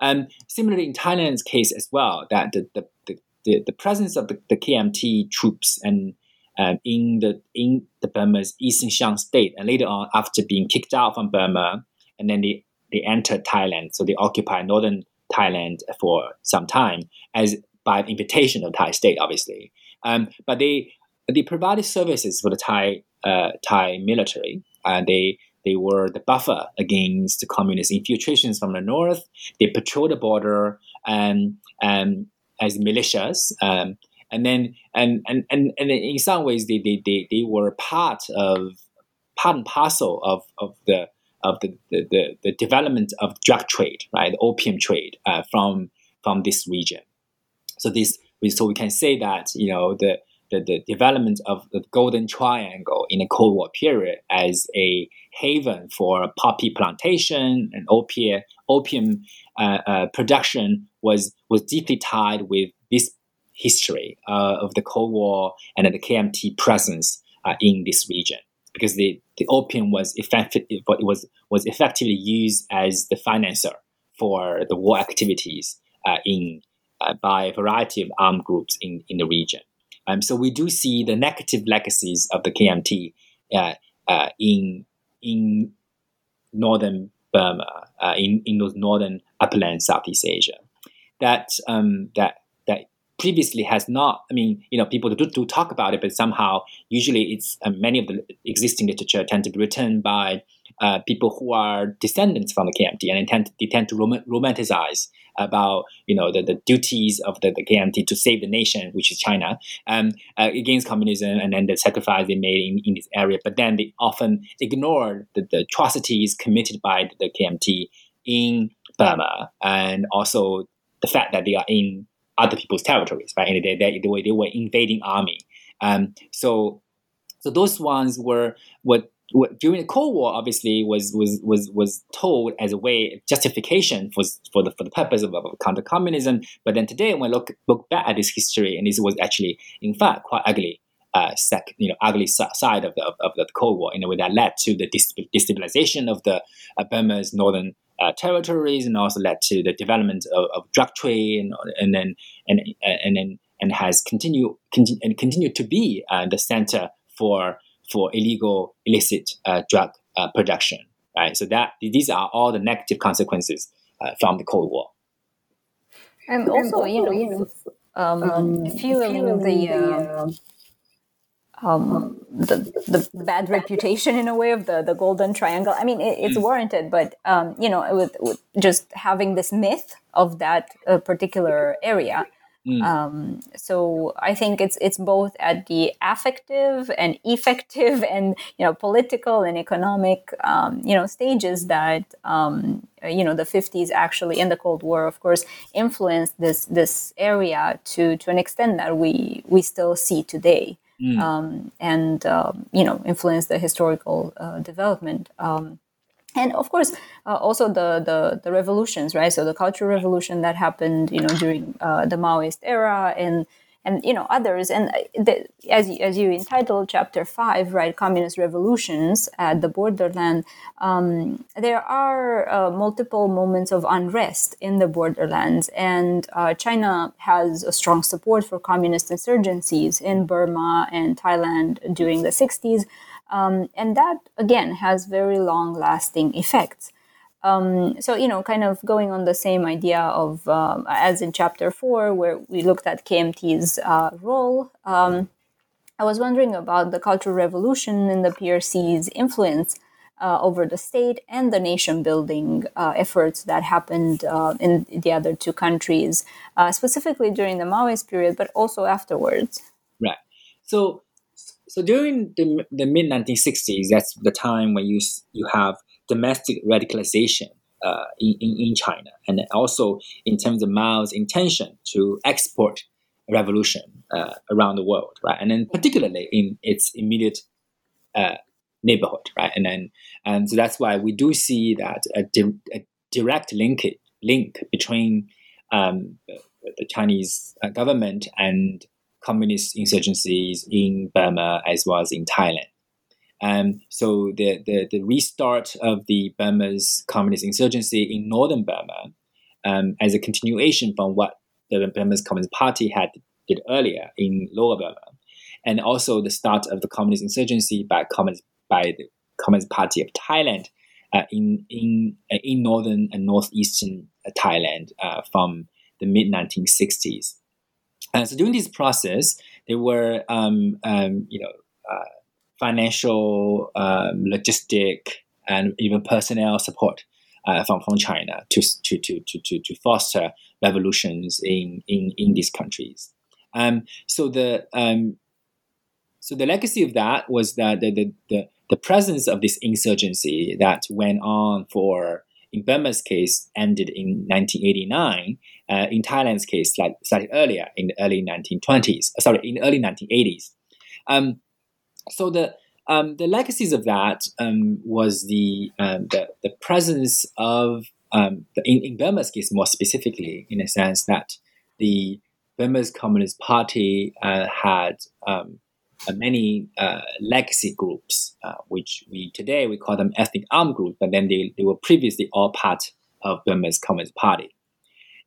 Um, similarly, in Thailand's case as well, that the, the, the, the presence of the, the KMT troops and um, in the in the Burma's Eastern Shan state, and later on, after being kicked out from Burma, and then they, they entered Thailand, so they occupied northern Thailand for some time as by invitation of Thai state, obviously. Um, but they they provided services for the Thai uh, Thai military. They they were the buffer against the communist infiltrations from the north. They patrolled the border and and as militias. Um, and then and, and, and, and in some ways they, they, they, they were part of part and parcel of, of the of the, the, the, the development of drug trade, right, the opium trade uh, from from this region. So this, so we can say that you know the the, the development of the Golden Triangle in the Cold War period as a haven for poppy plantation and opium opium uh, uh, production was was deeply tied with this history uh, of the Cold War and the KMT presence uh, in this region because the, the opium was effective it was was effectively used as the financer for the war activities uh, in uh, by a variety of armed groups in, in the region. Um, so we do see the negative legacies of the KMT uh, uh, in in northern Burma, uh, in in those northern upland Southeast Asia. That um, that that previously has not. I mean, you know, people do, do talk about it, but somehow, usually, it's uh, many of the existing literature tend to be written by uh, people who are descendants from the KMT, and they tend to, they tend to rom- romanticize about you know the, the duties of the, the KMT to save the nation, which is China, um, uh, against communism, and then the sacrifice they made in, in this area. But then they often ignore the, the atrocities committed by the KMT in Burma, and also the fact that they are in other people's territories, right? And they, they, they, were, they were invading army. Um, so So those ones were what what during the Cold War obviously was was was was told as a way of justification for for the for the purpose of, of counter communism. But then today, when we look look back at this history, and this was actually in fact quite ugly. Uh, sec, you know, ugly side of the, of, of, the Cold War in a way that led to the destabilization of the uh, Burma's northern uh, territories, and also led to the development of, of drug trade, and, and then and and then and has continued continue, and continued to be uh, the center for for illegal, illicit uh, drug uh, production. Right. So that these are all the negative consequences uh, from the Cold War. And also, you know, you know um, um, fueling the. Um, the, the bad reputation in a way of the, the golden triangle. I mean, it, it's mm. warranted, but um, you know, with, with, just having this myth of that uh, particular area, Mm. Um, so I think it's it's both at the affective and effective and you know political and economic um, you know stages that um, you know the 50s actually in the Cold War of course influenced this this area to to an extent that we we still see today. Mm. Um, and um, you know influence the historical uh, development um, and of course uh, also the, the the revolutions right so the cultural revolution that happened you know during uh, the maoist era and and you know others. And uh, the, as as you entitled chapter 5 right communist revolutions at the borderland um, there are uh, multiple moments of unrest in the borderlands. And uh, china has a strong support for communist insurgencies in burma and thailand during the 60s um, and that, again, has very long lasting effects. Um, so, you know, kind of going on the same idea of, um, as in chapter four, where we looked at KMT's uh, role, um, I was wondering about the Cultural Revolution and the PRC's influence uh, over the state and the nation building uh, efforts that happened uh, in the other two countries, uh, specifically during the Maoist period, but also afterwards. Right. So, so during the, the mid 1960s, that's the time when you you have domestic radicalization uh, in, in, in China, and also in terms of Mao's intention to export revolution uh, around the world, right? And then particularly in its immediate uh, neighborhood, right? And then and so that's why we do see that a, di- a direct link link between um, the Chinese uh, government and communist insurgencies in Burma as well as in Thailand. Um, so the, the, the, restart of the Burma's communist insurgency in northern Burma um, as a continuation from what the Burma's Communist Party had did earlier in lower Burma, and also the start of the communist insurgency by communist by the Communist Party of Thailand uh, in in uh, in northern and northeastern Thailand uh, from the mid 1960s. And so during this process, there were, um, um, you know, uh, financial, um, logistic, and even personnel support uh, from, from China to, to, to, to, to foster revolutions in, in, in these countries. Um, so the um, so the legacy of that was that the, the, the, the presence of this insurgency that went on for in Burma's case, ended in 1989. Uh, in Thailand's case, like slightly earlier in the early 1920s. Uh, sorry, in the early 1980s. Um, so the um, the legacies of that um, was the, um, the, the presence of um, the, in, in Burma's case more specifically, in a sense that the Burma's Communist Party uh, had um, uh, many uh, legacy groups, uh, which we today we call them ethnic armed groups, but then they, they were previously all part of Burma's Communist Party.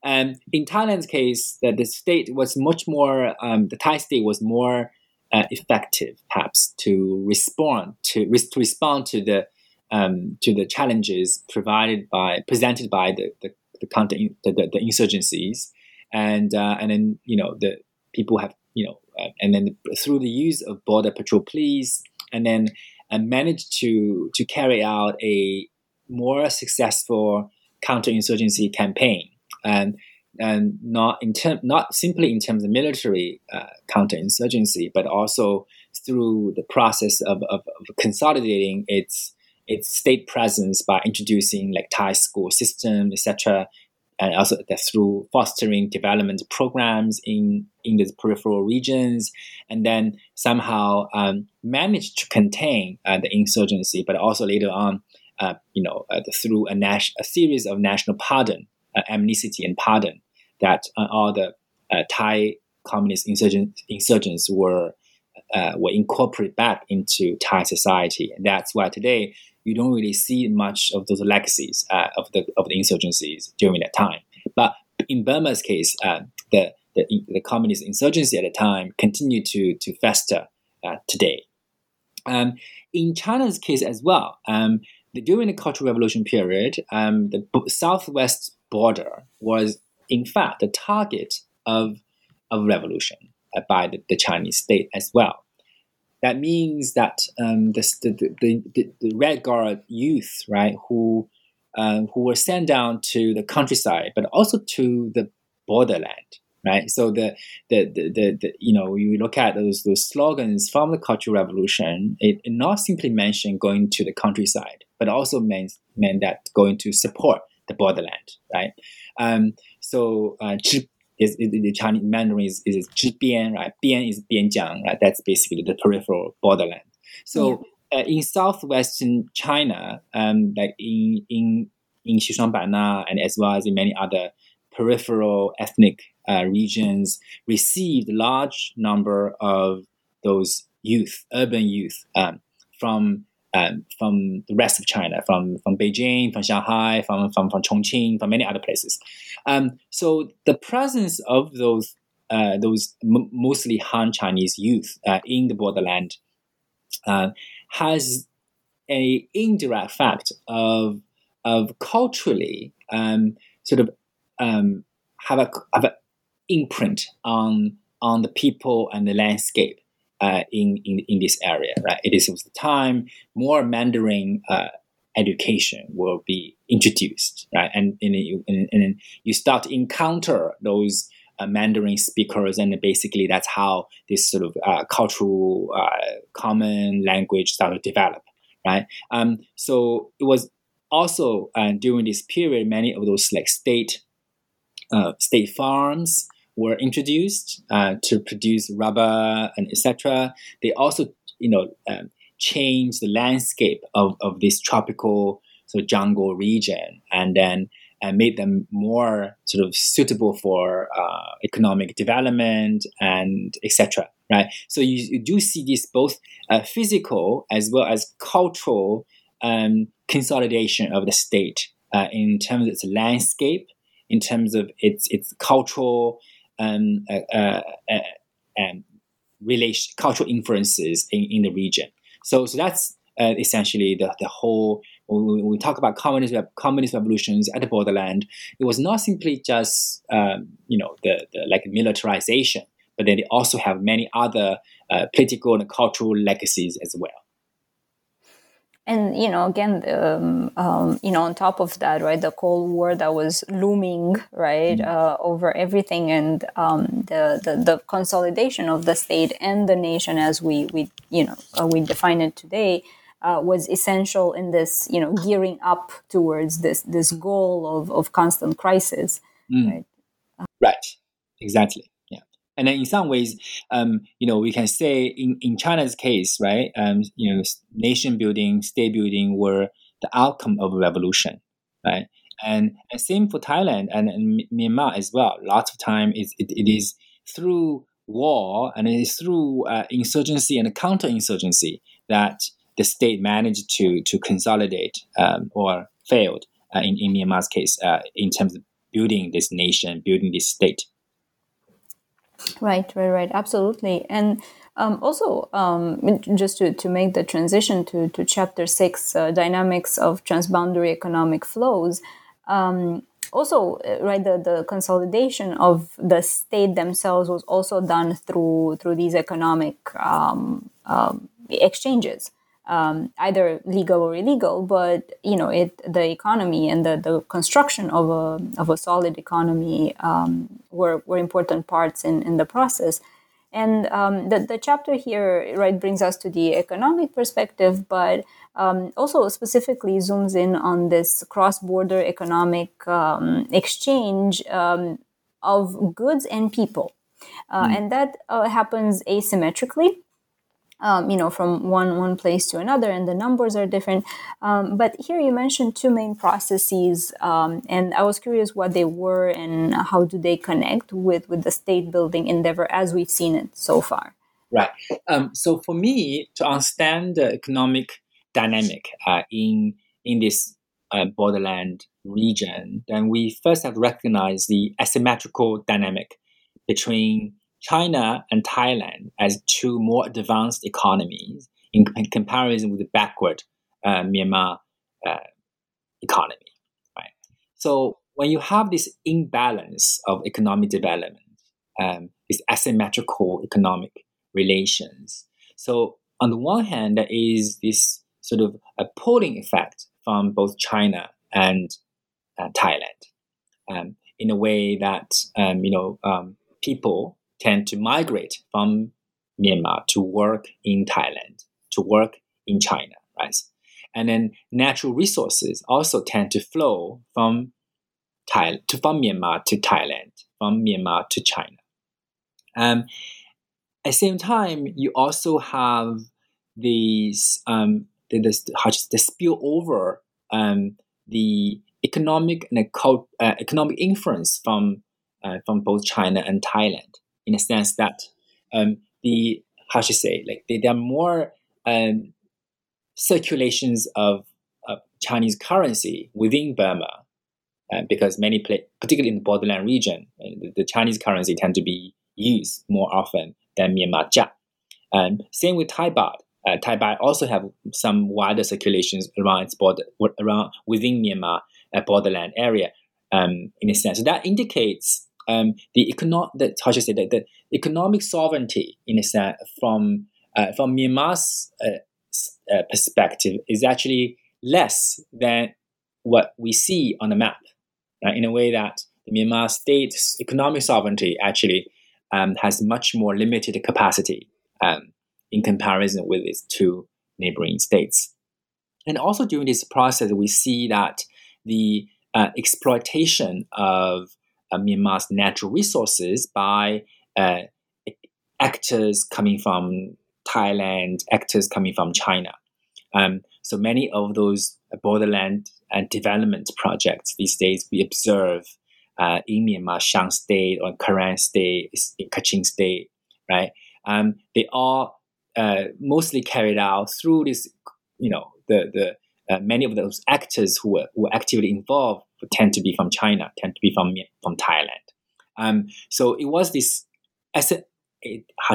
And in Thailand's case, that the state was much more, um, the Thai state was more uh, effective, perhaps, to respond to, to respond to the um, to the challenges provided by presented by the the, the counter the, the, the insurgencies, and uh, and then you know the people have you know uh, and then through the use of border patrol police, and then uh, managed to to carry out a more successful counterinsurgency campaign, and and not in term, not simply in terms of military uh, counterinsurgency, but also through the process of, of, of, consolidating its its state presence by introducing like Thai school system, etc., and also through fostering development programs in in the peripheral regions, and then somehow um, managed to contain uh, the insurgency, but also later on, uh, you know, uh, through a, nas- a series of national pardon, uh, amnesty and pardon, that uh, all the uh, Thai communist insurgent, insurgents were were incorporated back into Thai society, and that's why today you don't really see much of those legacies uh, of the of the insurgencies during that time. But in Burma's case, uh, the, the, the communist insurgency at the time continued to to fester uh, today. Um, in China's case as well, um, the, during the Cultural Revolution period, um, the southwest border was in fact the target of of revolution by the, the Chinese state as well that means that um, the, the, the, the, Red Guard youth, right, who um, who were sent down to the countryside, but also to the borderland, right? So the the, the, the, the you know you look at those those slogans from the Cultural Revolution, it, it not simply mentioned going to the countryside, but also meant meant that going to support the borderland, right? Um, so uh, is, is, the Chinese Mandarin is, is right? Bian is Bianjiang, right? That's basically the peripheral borderland. So yeah. uh, in southwestern China, um, like in in in Xishuangbanna and as well as in many other peripheral ethnic uh, regions, received large number of those youth, urban youth, um, from um, from the rest of China, from from Beijing, from Shanghai, from from, from Chongqing, from many other places. Um, so the presence of those uh, those m- mostly Han Chinese youth uh, in the borderland uh, has a indirect fact of of culturally um, sort of um, have a have an imprint on on the people and the landscape uh, in, in in this area. Right, it is the time more Mandarin uh, education will be introduced, right? And and you, and, and you start to encounter those uh, Mandarin speakers, and basically that's how this sort of uh, cultural uh, common language started to develop, right? Um, so it was also uh, during this period, many of those like state state farms were introduced uh, to produce rubber and etc. They also, you know, um, changed the landscape of, of this tropical sort of jungle region, and then and made them more sort of suitable for uh, economic development and etc. Right. So you, you, do see this both uh, physical as well as cultural um, consolidation of the state uh, in terms of its landscape, in terms of its its cultural um, uh, uh, uh, um, relation, cultural influences in, in the region. So, so that's essentially the, the whole when we talk about communist communist revolutions at the borderland, it was not simply just um, you know the, the, like militarization, but then they also have many other uh, political and cultural legacies as well and you know again um, um, you know on top of that right the cold war that was looming right mm-hmm. uh, over everything and um, the, the, the consolidation of the state and the nation as we we you know uh, we define it today uh, was essential in this you know gearing up towards this this goal of, of constant crisis mm. right right exactly and then in some ways, um, you know, we can say in, in China's case, right, um, you know, nation building, state building were the outcome of a revolution, right? And, and same for Thailand and, and Myanmar as well. Lots of time it, it, it is through war and it is through uh, insurgency and counterinsurgency that the state managed to to consolidate um, or failed uh, in, in Myanmar's case uh, in terms of building this nation, building this state. Right, right, right. Absolutely. And um, also, um, just to, to make the transition to, to chapter six, uh, dynamics of transboundary economic flows. Um, also, uh, right, the, the consolidation of the state themselves was also done through through these economic um, um, exchanges um, either legal or illegal, but you know, it the economy and the, the construction of a of a solid economy um, were were important parts in, in the process. And um, the, the chapter here, right, brings us to the economic perspective, but um, also specifically zooms in on this cross border economic um, exchange um, of goods and people. Uh, mm. And that uh, happens asymmetrically um, you know, from one one place to another, and the numbers are different. Um, but here you mentioned two main processes, um, and I was curious what they were and how do they connect with with the state building endeavor as we've seen it so far. Right. Um, so for me to understand the economic dynamic uh, in in this uh, borderland region, then we first have to recognize the asymmetrical dynamic between China and Thailand as two more advanced economies in comparison with the backward uh, Myanmar uh, economy. Right. So when you have this imbalance of economic development, um, this asymmetrical economic relations. So on the one hand, there is this sort of a pulling effect from both China and uh, Thailand, um, in a way that um, you know um, people tend to migrate from Myanmar to work in Thailand, to work in China, right? And then natural resources also tend to flow from Thai, to, from Myanmar to Thailand, from Myanmar to China. Um, at the same time, you also have these um, the, the, the spillover um, the economic and uh, economic influence from uh, from both China and Thailand in a sense that um, the how should I say like there are more um, circulations of, of, Chinese currency within Burma uh, because many play, particularly in the borderland region, uh, the, the, Chinese currency tend to be used more often than Myanmar kyat. And same with Thai baht. Uh, Thai baht also have some wider circulations around its border, around within Myanmar uh, borderland area. Um, in a sense, so that indicates um, the economic, how should I say that the economic sovereignty in a sense from uh, from Myanmar's uh, uh, perspective is actually less than what we see on the map. Right? In a way that the Myanmar state's economic sovereignty actually um, has much more limited capacity um, in comparison with its two neighboring states. And also during this process, we see that the uh, exploitation of Myanmar's natural resources by uh, actors coming from Thailand, actors coming from China. Um, so many of those borderland and development projects these days we observe uh, in Myanmar, Shan State or Karen State, in Kachin State, right? Um, they are uh, mostly carried out through this, you know, the the uh, many of those actors who were, who were actively involved tend to be from China, tend to be from from Thailand. Um, so it was this, how should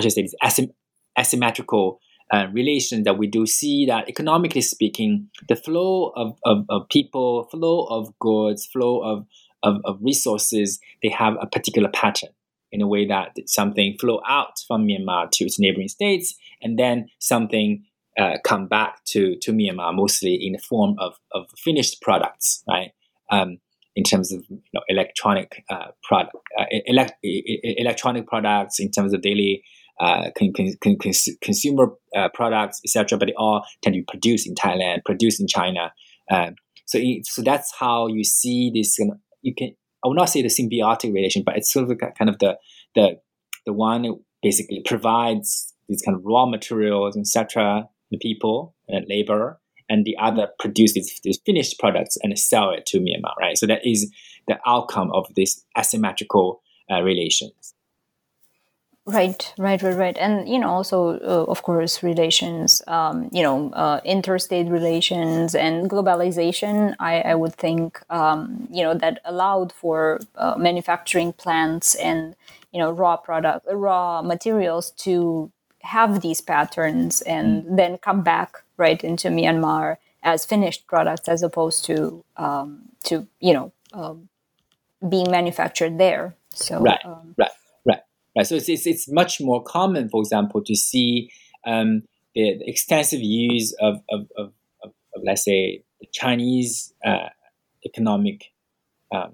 I say this, asym- asymmetrical uh, relation that we do see that economically speaking, the flow of, of, of people, flow of goods, flow of, of, of, resources, they have a particular pattern in a way that something flow out from Myanmar to its neighboring states, and then something uh, come back to, to Myanmar mostly in the form of, of finished products, right? Um, in terms of you know, electronic uh, product, uh, elect- electronic products, in terms of daily uh, con- con- con- consumer uh, products, etc. But they all tend to be produced in Thailand, produced in China. Um, so, so that's how you see this. You can I will not say the symbiotic relation, but it's sort of kind of the the the one basically provides these kind of raw materials, etc the people and labor, and the other produces these, these finished products and sell it to Myanmar, right? So that is the outcome of this asymmetrical uh, relations. Right, right, right, right, and you know, also uh, of course, relations, um, you know, uh, interstate relations and globalization. I, I would think, um, you know, that allowed for uh, manufacturing plants and you know raw product, raw materials to have these patterns and mm. then come back right into Myanmar as finished products as opposed to um, to you know um, being manufactured there. So right, um, right, right, right. So it's, it's, it's much more common, for example, to see um, the, the, extensive use of of, of, of, of let's say the Chinese uh, economic um,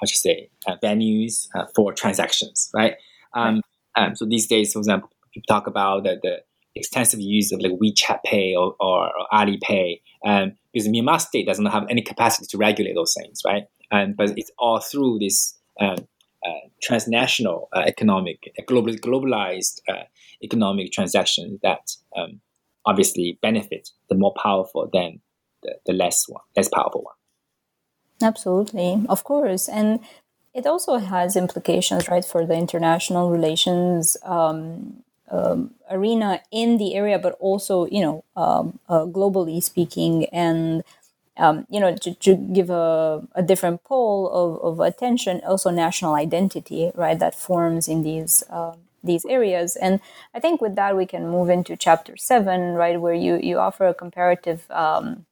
how should I say uh, venues uh, for transactions, right? Um, Um, so these days, for example, people talk about the, the extensive use of like WeChat Pay or, or, or Alipay, um, because Myanmar state doesn't have any capacity to regulate those things, right? And but it's all through this um, uh, transnational uh, economic, global, globalized uh, economic transaction that um, obviously benefit the more powerful than the, the less one, less powerful one. Absolutely, of course, and it also has implications, right, for the international relations um, um, arena in the area, but also, you know, um, uh, globally speaking, and um, you know, to, to give a, a, different pole of, of, attention, also national identity, right, that forms in these uh, these areas. And I think with that we can move into chapter seven, right, where you you offer a comparative um,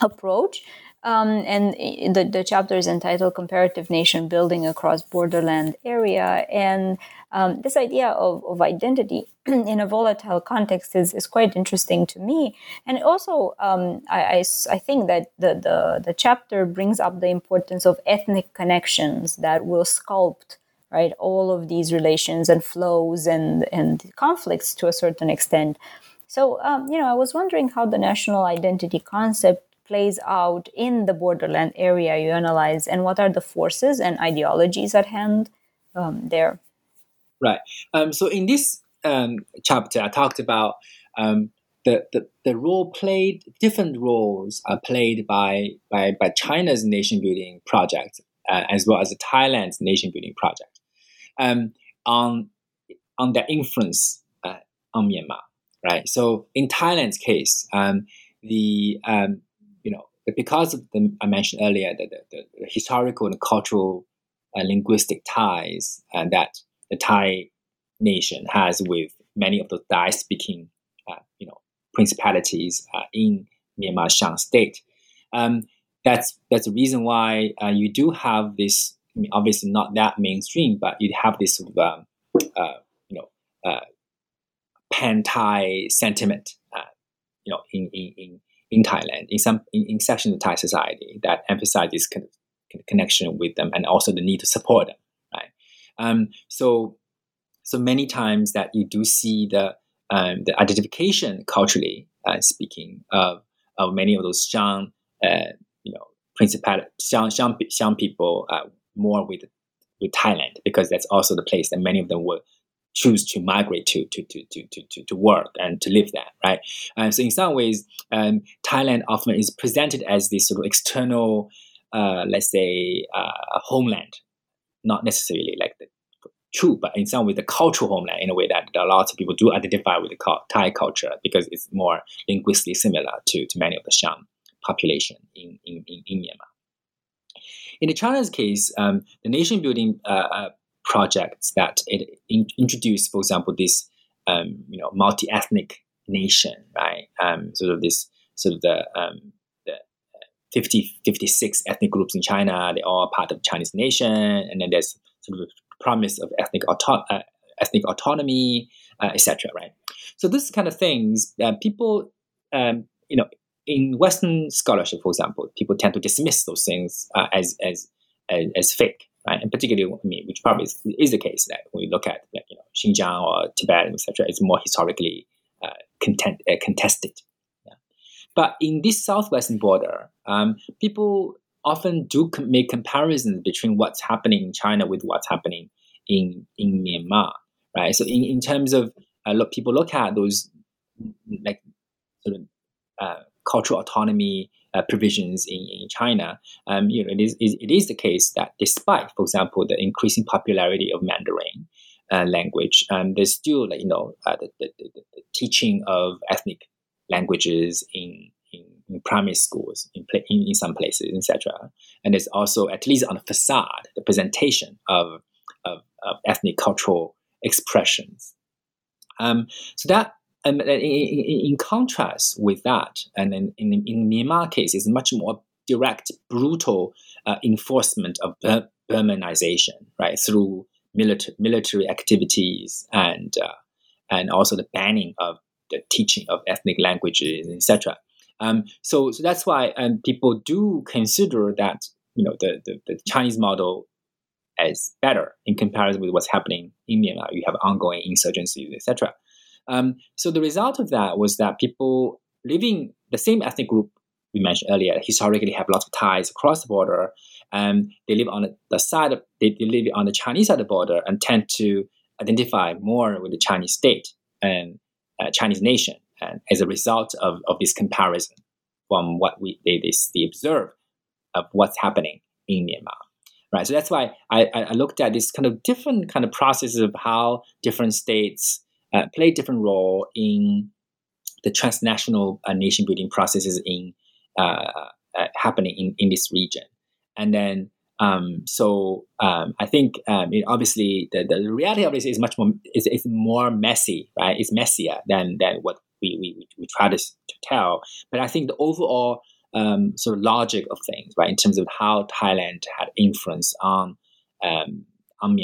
approach. Um, and the, the chapter is entitled Comparative Nation Building Across Borderland Area. And um, this idea of, of identity in a volatile context is, is quite interesting to me. And also, um, I, I, I, think that the, the, the chapter brings up the importance of ethnic connections that will sculpt right all of these relations and flows and, and conflicts to a certain extent. So, um, you know, I was wondering how the national identity concept plays out in the borderland area. You analyze and what are the forces and ideologies at hand um, there? Right. Um, so in this um, chapter i talked about um, the, the, the role played different roles are played by by, by china's nation building project uh, as well as thailand's nation building project um, on on their influence uh, on myanmar right? So in thailand's case um, the um, because of the, I mentioned earlier that the, the, historical and cultural and linguistic ties uh, that the Thai nation has with many of the Thai speaking, uh, you know, principalities uh, in Myanmar Shan state. Um, that's that's the reason why uh, you do have this. I mean, obviously not that mainstream, but you have this sort of um, uh, you know uh, pan Thai sentiment, you know, in in, in in Thailand, in some in, in sections of Thai society that emphasize this of connection with them and also the need to support them, right? Um, so, so many times that you do see the um, the identification culturally uh, speaking of of many of those Shan, uh, you know, principal Shan, Shan, Shan people uh, more with with Thailand because that's also the place that many of them were choose to migrate to to, to, to, to, to work and to live there, right? And so in some ways, um, Thailand often is presented as this sort of external, uh, let's say, uh, homeland, not necessarily like the true, but in some way the cultural homeland in a way that a lot of people do identify with the Thai culture because it's more linguistically similar to, to many of the Shan population in, in, in, in Myanmar. In the China's case, um, the nation building uh, uh projects that it in, introduced, for example, this um, you know multi-ethnic nation, right? Um, sort of this sort of the um, the 50, 56 ethnic groups in China. They all part of Chinese nation, and then there's sort of a promise of ethnic auto- uh, ethnic autonomy, uh, etc. Right? So this kind of things, uh, people, um, you know, in Western scholarship, for example, people tend to dismiss those things uh, as, as as as fake right? And particularly, I mean, which probably is, is, the case that when we look at like, you know Xinjiang or Tibet, etc., it's more historically uh, content, uh, contested. Yeah. But in this southwestern border, um, people often do com- make comparisons between what's happening in China with what's happening in in Myanmar, right? So in, in terms of uh, look, people look at those like sort of uh, cultural autonomy uh, provisions in, in China, um, you know, it is, it is the case that despite, for example, the increasing popularity of Mandarin uh, language, um, there's still, you know, uh, the, the, the, the, teaching of ethnic languages in, in, in primary schools in, in, in some places, etc. And there's also, at least on the facade, the presentation of, of, of ethnic cultural expressions. Um, so that and in, in, contrast with that, and in, in, in Myanmar case, it's much more direct, brutal uh, enforcement of Bur- Burmanization, right, through military military activities and uh, and also the banning of the teaching of ethnic languages, etc. Um, so, so that's why um, people do consider that you know the, the, the Chinese model as better in comparison with what's happening in Myanmar. You have ongoing insurgencies, etc. Um, so the result of that was that people living the same ethnic group we mentioned earlier historically have lots of ties across the border. and they live on the side of they, they live on the Chinese side of the border and tend to identify more with the Chinese state and uh, Chinese nation. And as a result of, of this comparison from what we they, they, they observe of what's happening in Myanmar. Right. So that's why I, I looked at this kind of different kind of processes of how different states uh, play different role in the transnational uh, nation building processes in uh, uh, happening in, in this region. And then um, so um, I think um, it, obviously the, the reality of this is much more is, is more messy, right? It's messier than than what we we, we try to, to tell. But I think the overall um, sort of logic of things, right, in terms of how Thailand had influence on um, on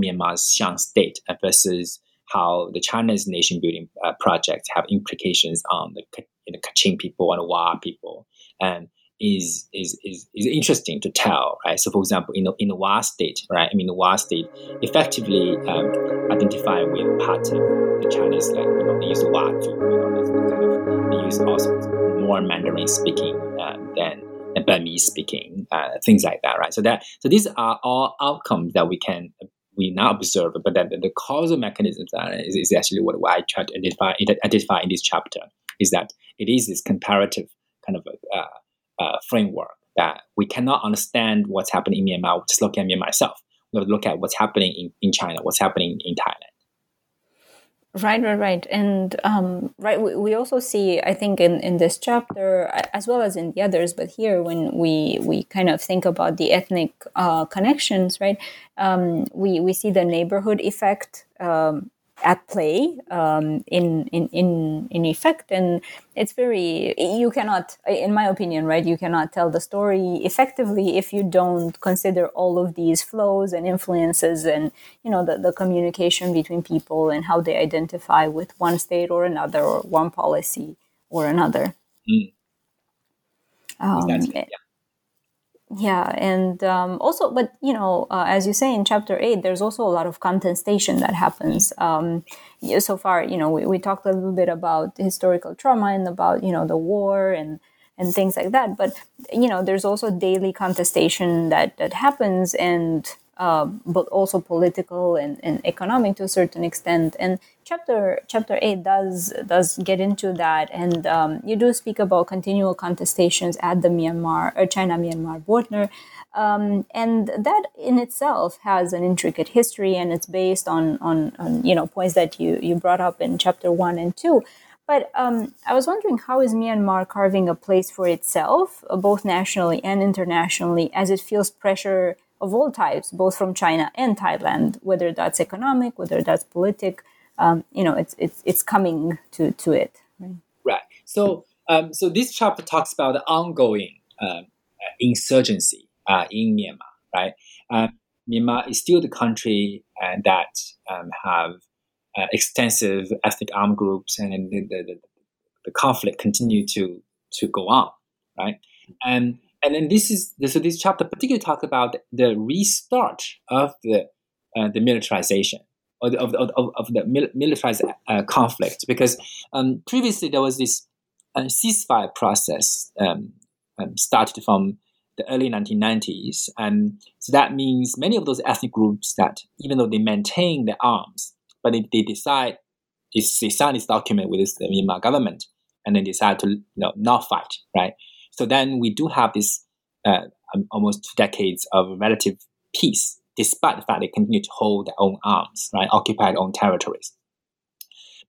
Myanmar's Shan state versus how the China's nation building uh, projects have implications on the, you know, Kachin people and Wa people, and is, is is is interesting to tell, right? So, for example, in the in the Wa state, right? I mean, the Wa state effectively um, identify with part of the Chinese, like you know, they use Wa to, you know, kind of they use also more Mandarin speaking uh, than Burmese speaking, uh, things like that, right? So that so these are all outcomes that we can we now observe, but then the causal mechanisms is, is actually what I try to identify, identify in this chapter is that it is this comparative kind of uh, uh, framework that we cannot understand what's happening in Myanmar just looking at Myanmar itself. We have to look at what's happening in, in China, what's happening in Thailand. Right, right, right. And um, right, we, we also see, I think, in, in this chapter, as well as in the others, but here when we, we kind of think about the ethnic uh, connections, right, um, we, we see the neighborhood effect um, at play um, in, in in in effect and it's very you cannot in my opinion right you cannot tell the story effectively if you don't consider all of these flows and influences and you know the, the communication between people and how they identify with one state or another or one policy or another mm. um, exactly. yeah yeah and um, also but you know uh, as you say in chapter 8 there's also a lot of contestation that happens um, so far you know we, we talked a little bit about historical trauma and about you know the war and and things like that but you know there's also daily contestation that that happens and uh, but also political and, and economic to a certain extent. And chapter chapter 8 does does get into that. And um, you do speak about continual contestations at the myanmar or china myanmar border. Um, and that in itself has an intricate history and it's based on, on, on you know points that you you brought up in chapter 1 and 2 but um, I was wondering how is Myanmar carving a place for itself, uh, both nationally and internationally, as it feels pressure of all types, both from China and Thailand, whether that's economic, whether that's politic, um, you know, it's it's it's coming to to it. Right. right. So um, so this chapter talks about the ongoing um, insurgency uh, in Myanmar. Right. Uh, Myanmar is still the country uh, that um, have uh, extensive ethnic armed groups, and the, the, the, the conflict continue to to go on. Right. And and then this is so this chapter particularly talks about the restart of the uh, the militarization of the, of, of, of the militarized uh, conflict. Because um, previously there was this uh, ceasefire process um, um, started from the early 1990s and so that means many of those ethnic groups that even though they maintain their arms but they, they decide they, they sign this document with the Myanmar government and then decide to you know, not fight right so then we do have this uh, um, almost two decades of relative peace despite the fact they continue to hold their own arms, right, occupy their own territories.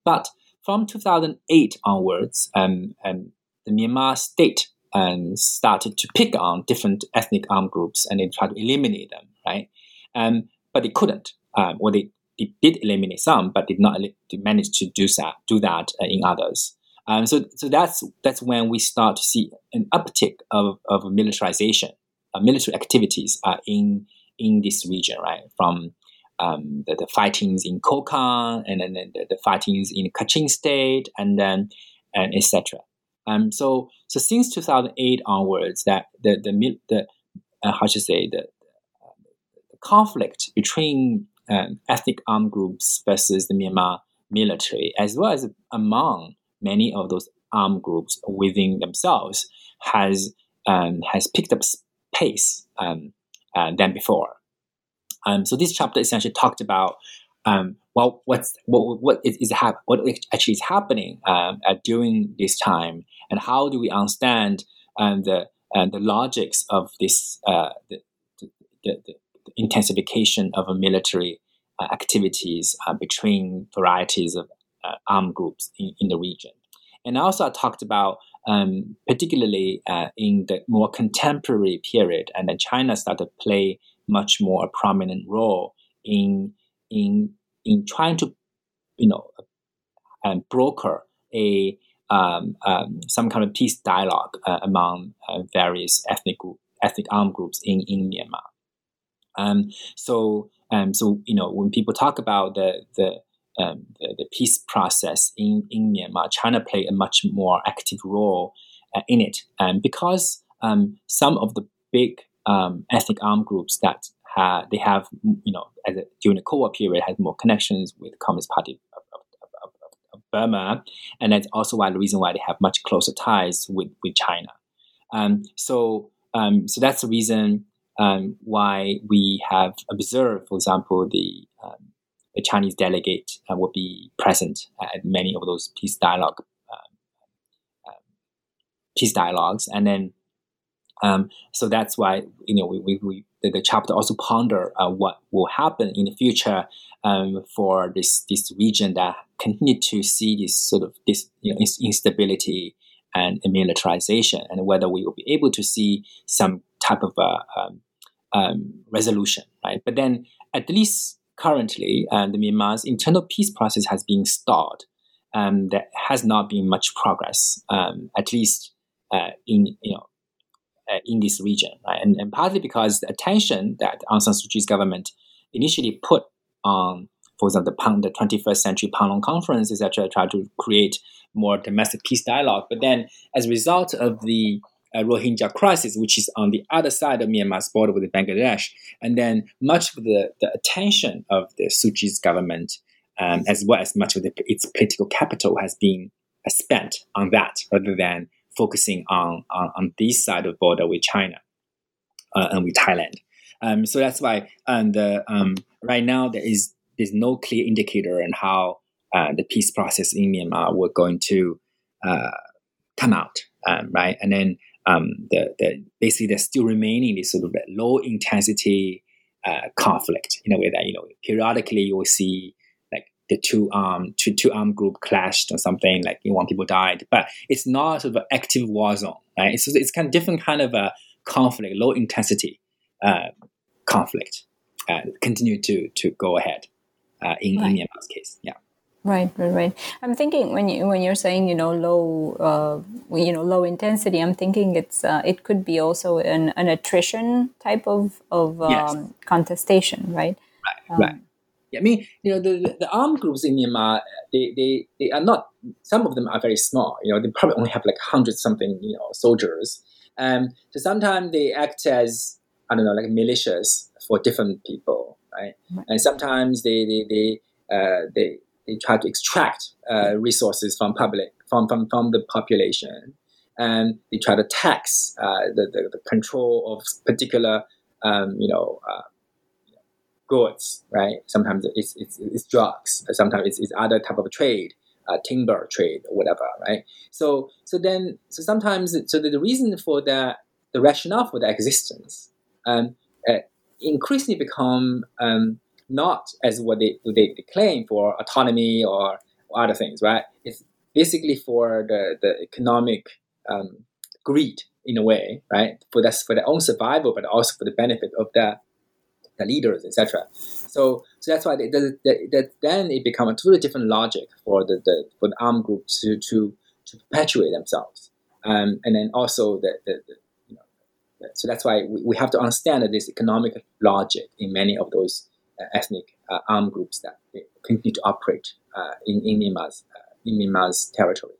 But from 2008 onwards, um, um, the Myanmar state um, started to pick on different ethnic armed groups and they tried to eliminate them, right? Um, but they couldn't. Um, or they, they did eliminate some, but did not manage to do that, do that uh, in others. Um, so, so that's that's when we start to see an uptick of, of militarization, uh, military activities uh, in in this region, right? From um, the, the fightings in Kho and then the, the fightings in Kachin State and then and etc. Um, so so since 2008 onwards, that the the the uh, how should I say the, the conflict between um, ethnic armed groups versus the Myanmar military, as well as among many of those armed groups within themselves, has um, has picked up pace um, uh, than before. Um, so this chapter essentially talked about um, well, what's what what is, hap- what actually is happening at, during this time, and how do we understand um, the and the logics of this uh, the, the, the, intensification of military uh, activities uh, between varieties of uh, armed groups in, in the region. And also, I talked about um, particularly uh, in the more contemporary period, and then China started to play much more a prominent role in in in trying to, you know, and broker a um, um, some kind of peace dialogue uh, among uh, various ethnic group, ethnic armed groups in in Myanmar. Um, so um, so you know when people talk about the the um, the, the, peace process in, in Myanmar, China played a much more active role uh, in it, and because um, some of the big um, ethnic armed groups that ha- they have, you know, a, during the Cold War period, had more connections with the Communist Party of, of, of, of, Burma, and that's also why the reason why they have much closer ties with with China. Um, so, um, so that's the reason um, why we have observed, for example, um, the Chinese delegate uh, will be present at many of those peace dialogue um, um, peace dialogues, and then um, so that's why you know we, we, we the, the, chapter also ponder uh, what will happen in the future um, for this this region that continue to see this sort of this you know instability and militarization, and whether we will be able to see some type of uh, um, um, resolution, right? But then, at least currently, the Myanmar's internal peace process has been stalled. Um, there has not been much progress, um, at least uh, in you know uh, in this region, right? And, and partly because the attention that Aung San Suu Kyi's government initially put on, for example, the, the 21st Century Panglong Conference, etc., tried to create more domestic peace dialogue. But then, as a result of the uh, Rohingya crisis, which is on the other side of Myanmar's border with Bangladesh. And then much of the, the attention of the Suu Kyi's government, um, as well as much of the, its political capital, has been uh, spent on that rather than focusing on, on, on this side of the border with China uh, and with Thailand. Um, so that's why and um, right now there is there's no clear indicator on how uh, the peace process in Myanmar were going to uh, come out, um, right? And then um, the, the basically there's still remaining this sort of low intensity uh, conflict in a way that you know periodically you will see like the two arm two two arm group clashed or something like you know, one people died, but it's not sort of an active war zone. Right? It's it's kind of different kind of a conflict, low intensity uh, conflict, uh, continue to to go ahead uh, in, right. in Myanmar's case. Yeah. Right, right, right. I'm thinking when you when you're saying you know low, uh, you know low intensity, I'm thinking it's uh, it could be also an, an attrition type of of um, yes. contestation, right? Right, um, right. Yeah, I mean, you know, the the armed groups in Myanmar, they, they they are not. Some of them are very small. You know, they probably only have like hundred something, you know, soldiers. Um, so sometimes they act as I don't know, like militias for different people, right? right. And sometimes they they they uh, they they try to extract uh, resources from public from, from, from the population. And they try to tax uh, the, the, the, control of particular um, you know uh, goods right? Sometimes it's, it's, it's drugs. Sometimes it's, it's other type of trade uh, timber trade or whatever right? So so then so sometimes so the, the reason for that the rationale for the existence um, increasingly become um, not as what they, they, claim for autonomy or, other things, right? It's basically for the, the economic um, greed in a way, right? For that's for their own survival, but also for the benefit of the the leaders, etc. So, so that's why the, then it becomes a totally different logic for the, the for the armed group to to, to perpetuate themselves, um, and then also the, the, the so that's why we, we have to understand that this economic logic in many of those ethnic uh, armed groups that continue to operate uh, in, in Myanmar's in Myanmar's territory.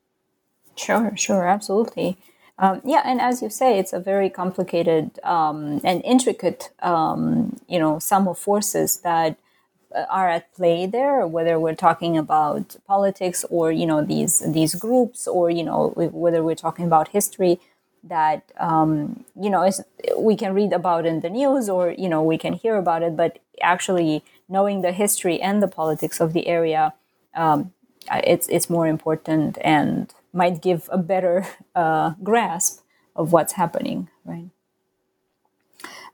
Sure, sure, absolutely. Um, yeah, and as you say, it's a very complicated um, and intricate, um, you know, sum of forces that uh, are at play there. Whether we're talking about politics or you know these these groups, or you know whether we're talking about history, that um, you know we can read about in the news or you know we can hear about it, but actually knowing the history and the politics of the area, um, it's it's more important and might give a better uh, grasp of what's happening, right?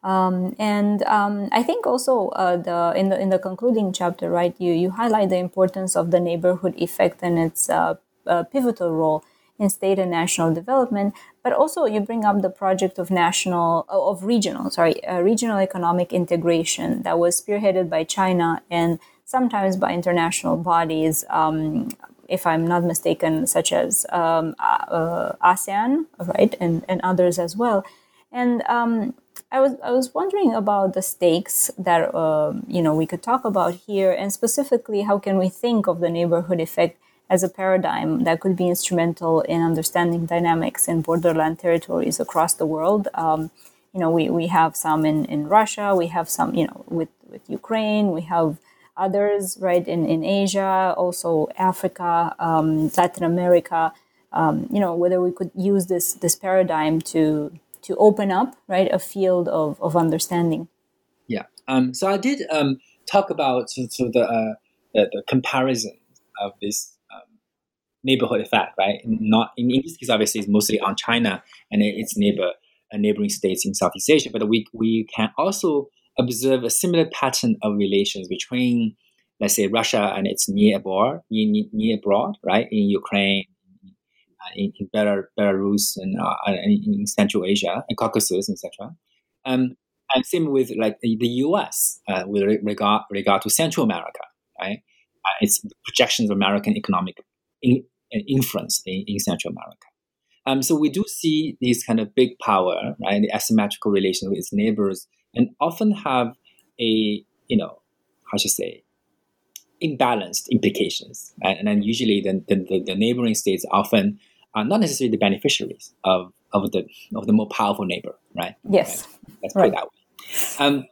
Um, and um, I think also uh, the in the in the concluding chapter, right, you you highlight the importance of the neighborhood effect and its uh, uh, pivotal role in state and national development. But also, you bring up the project of national of regional, sorry, uh, regional economic integration that was spearheaded by China and sometimes by international bodies. Um, if I'm not mistaken, such as um, uh, ASEAN, right, and, and others as well. And um, I was I was wondering about the stakes that uh, you know we could talk about here, and specifically, how can we think of the neighborhood effect as a paradigm that could be instrumental in understanding dynamics in borderland territories across the world? Um, you know, we, we have some in, in Russia, we have some, you know, with, with Ukraine, we have others, right, in, in Asia, also Africa, um, Latin America, um, you know, whether we could use this, this paradigm to, to open up, right, a field of, of understanding. Yeah. Um, so I did um, talk about sort of the, uh, the, the comparison of this neighborhood effect, right? Not in, in, this case, obviously, it's mostly on China and its neighbor uh, neighboring states in Southeast Asia, but we we can also observe a similar pattern of relations between, let's say, Russia and its near abroad, near, near abroad, right, in Ukraine, uh, in, in Belarus, and, uh, in Central Asia, in Caucasus, etc. Um, and same with like the U.S. Uh, with regard regard to Central America, right? Uh, it's projections of American economic in, influence in, in Central America. Um, so we do see these kind of big power, right? The asymmetrical relations with its neighbors and often have a you know how should I say imbalanced implications, right? and then usually the, the, the neighboring states often are not necessarily the beneficiaries of, of the of the more powerful neighbor, right? Yes, right? let's put right. it that way. Um,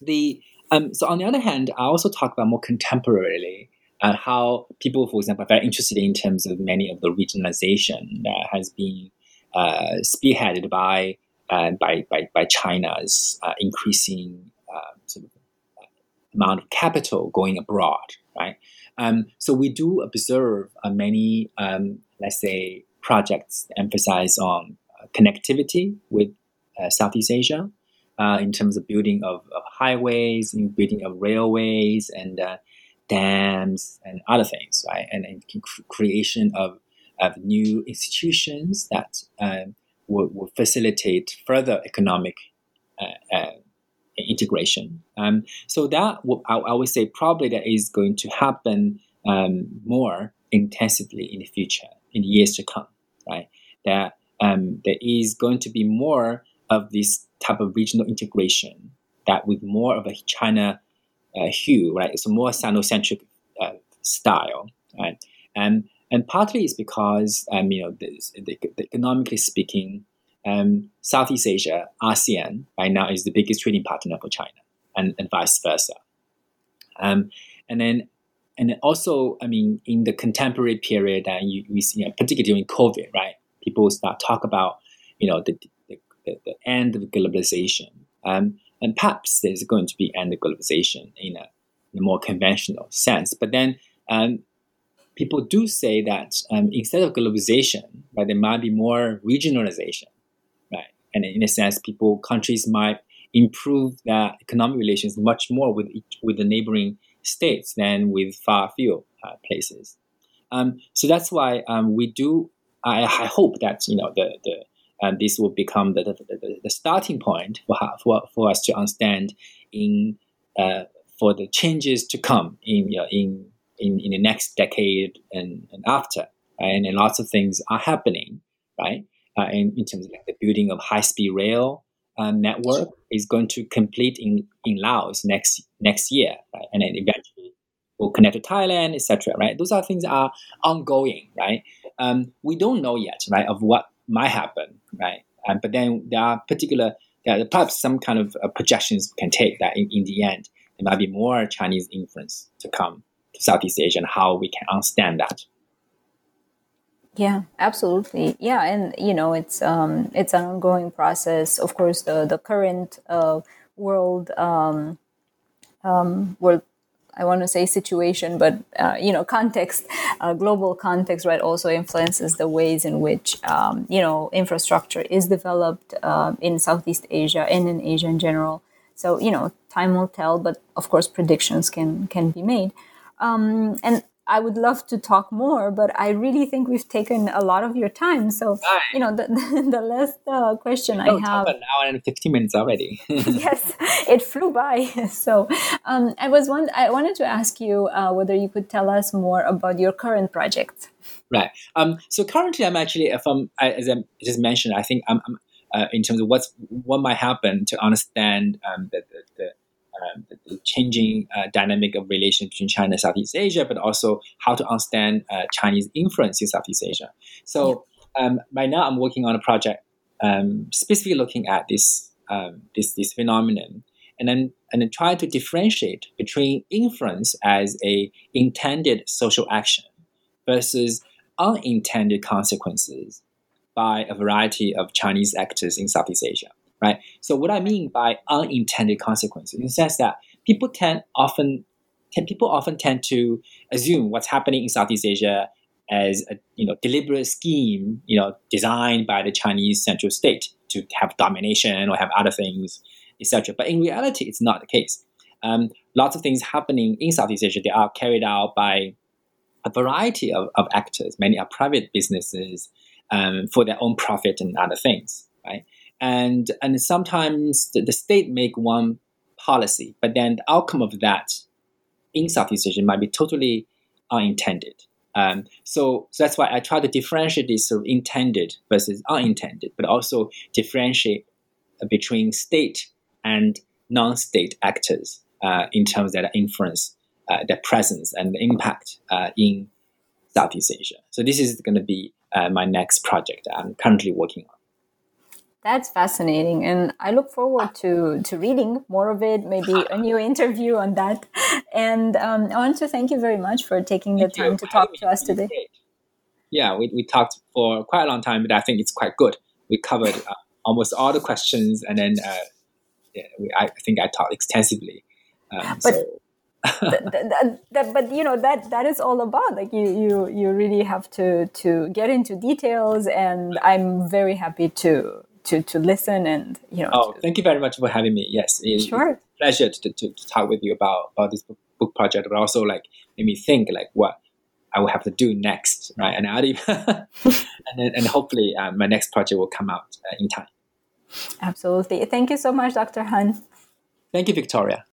the um, so on the other hand, I also talk about more contemporarily uh, how people, for example, are very interested in terms of many of the regionalization that has been uh, spearheaded by uh, by, by, by China's uh, increasing uh, sort of uh, amount of capital going abroad, right? Um, so we do observe uh, many, um, let's say, projects emphasize on connectivity with Southeast Asia in terms of building of, of highways, in building of railways and dams and other things, right? And, and creation of, of new institutions that um, will, will facilitate further economic uh, uh, integration. Um, so that will, I, I, would say probably that is going to happen um, more intensively in the future, in the years to come, right? That um, there is going to be more of this type of regional integration that with more of a China uh, hue, right? It's a more Sinocentric uh, style, right? And and partly it's because um, you know the, the, the economically speaking, um, Southeast Asia, ASEAN, right now is the biggest trading partner for China, and, and vice versa. Um, and then and also, I mean, in the contemporary period, that you, we see, you know, particularly during COVID, right? People start talk about, you know, the, the, the end of globalization. Um, and perhaps there's going to be end globalization in a, in a more conventional sense. But then um, people do say that um, instead of globalization, right, there might be more regionalization, right? And in a sense, people, countries might improve their economic relations much more with each, with the neighboring states than with far field uh, places. Um, so that's why um, we do. I, I, hope that you know the the and this will become the, the, the, starting point for, for, for us to understand in uh, for the changes to come in you know, in in, in the next decade and, and after. Right? And, and lots of things are happening, right? Uh, in, in terms of like the building of high speed rail um, network is going to complete in, in Laos next next year, right? And then eventually will connect to Thailand, etc. Right? Those are things that are ongoing, right? Um, we don't know yet, right, of what might happen right? Um, but then there are particular, there are perhaps some kind of uh, projections can take that in, in the end, there might be more Chinese influence to come to Southeast Asia and how we can understand that. Yeah, absolutely. Yeah, and you know, it's um, it's an ongoing process. Of course, the the current uh, world um, um, world I want to say situation, but uh, you know, context, uh, global context, right, also influences the ways in which um, you know infrastructure is developed uh, in Southeast Asia and in Asia in general. So you know, time will tell, but of course, predictions can can be made. Um, and I would love to talk more, but I really think we've taken a lot of your time. So, you know, the, the, the last uh, question I have. An hour and 15 minutes already. yes, it flew by. So, um, I was one, I wanted to ask you uh, whether you could tell us more about your current project. Right. Um, so currently, I'm actually, if I'm, as I just mentioned, I think I'm, I'm uh, in terms of what's what might happen to understand um, the, the, the um, the changing uh, dynamic of relations between China and Southeast Asia, but also how to understand uh, Chinese influence in Southeast Asia. So um, right now, I'm working on a project um, specifically looking at this um, this this phenomenon, and then and then try to differentiate between influence as a intended social action versus unintended consequences by a variety of Chinese actors in Southeast Asia right? So what I mean by unintended consequences, in the sense that people tend often people often tend to assume what's happening in Southeast Asia as a you know deliberate scheme, you know, designed by the Chinese central state to have domination or have other things, etc. But in reality, it's not the case. Um, lots of things happening in Southeast Asia they are carried out by a variety of, of actors. Many are private businesses um, for their own profit and other things, right? And and sometimes the, the state make one policy, but then the outcome of that in Southeast Asia might be totally unintended. Um, so, so that's why I try to differentiate this sort of intended versus unintended, but also differentiate between state and non-state actors uh, in terms of their influence, uh, their presence, and the impact uh, in Southeast Asia. So this is going to be uh, my next project I'm currently working on. That's fascinating, and I look forward to to reading more of it. Maybe a new interview on that. And um, I want to thank you very much for taking the time to talk to us today. Yeah, we, we talked for quite a long time, but I think it's quite good. We covered uh, almost all the questions, and then uh, yeah, we, I think I talked extensively. Um, but so. that, that, that, but you know that that is all about like you you you really have to to get into details and i'm very happy to to to listen and you know. Oh, to... thank you very much for having me. Yes, it, sure. pleasure to, to, to, talk with you about about this book, book project, but also like made me think like what I will have to do next, right? And I even, and then, and hopefully um, my next project will come out uh, in time. Absolutely. Thank you so much, Dr. Han. Thank you, Victoria.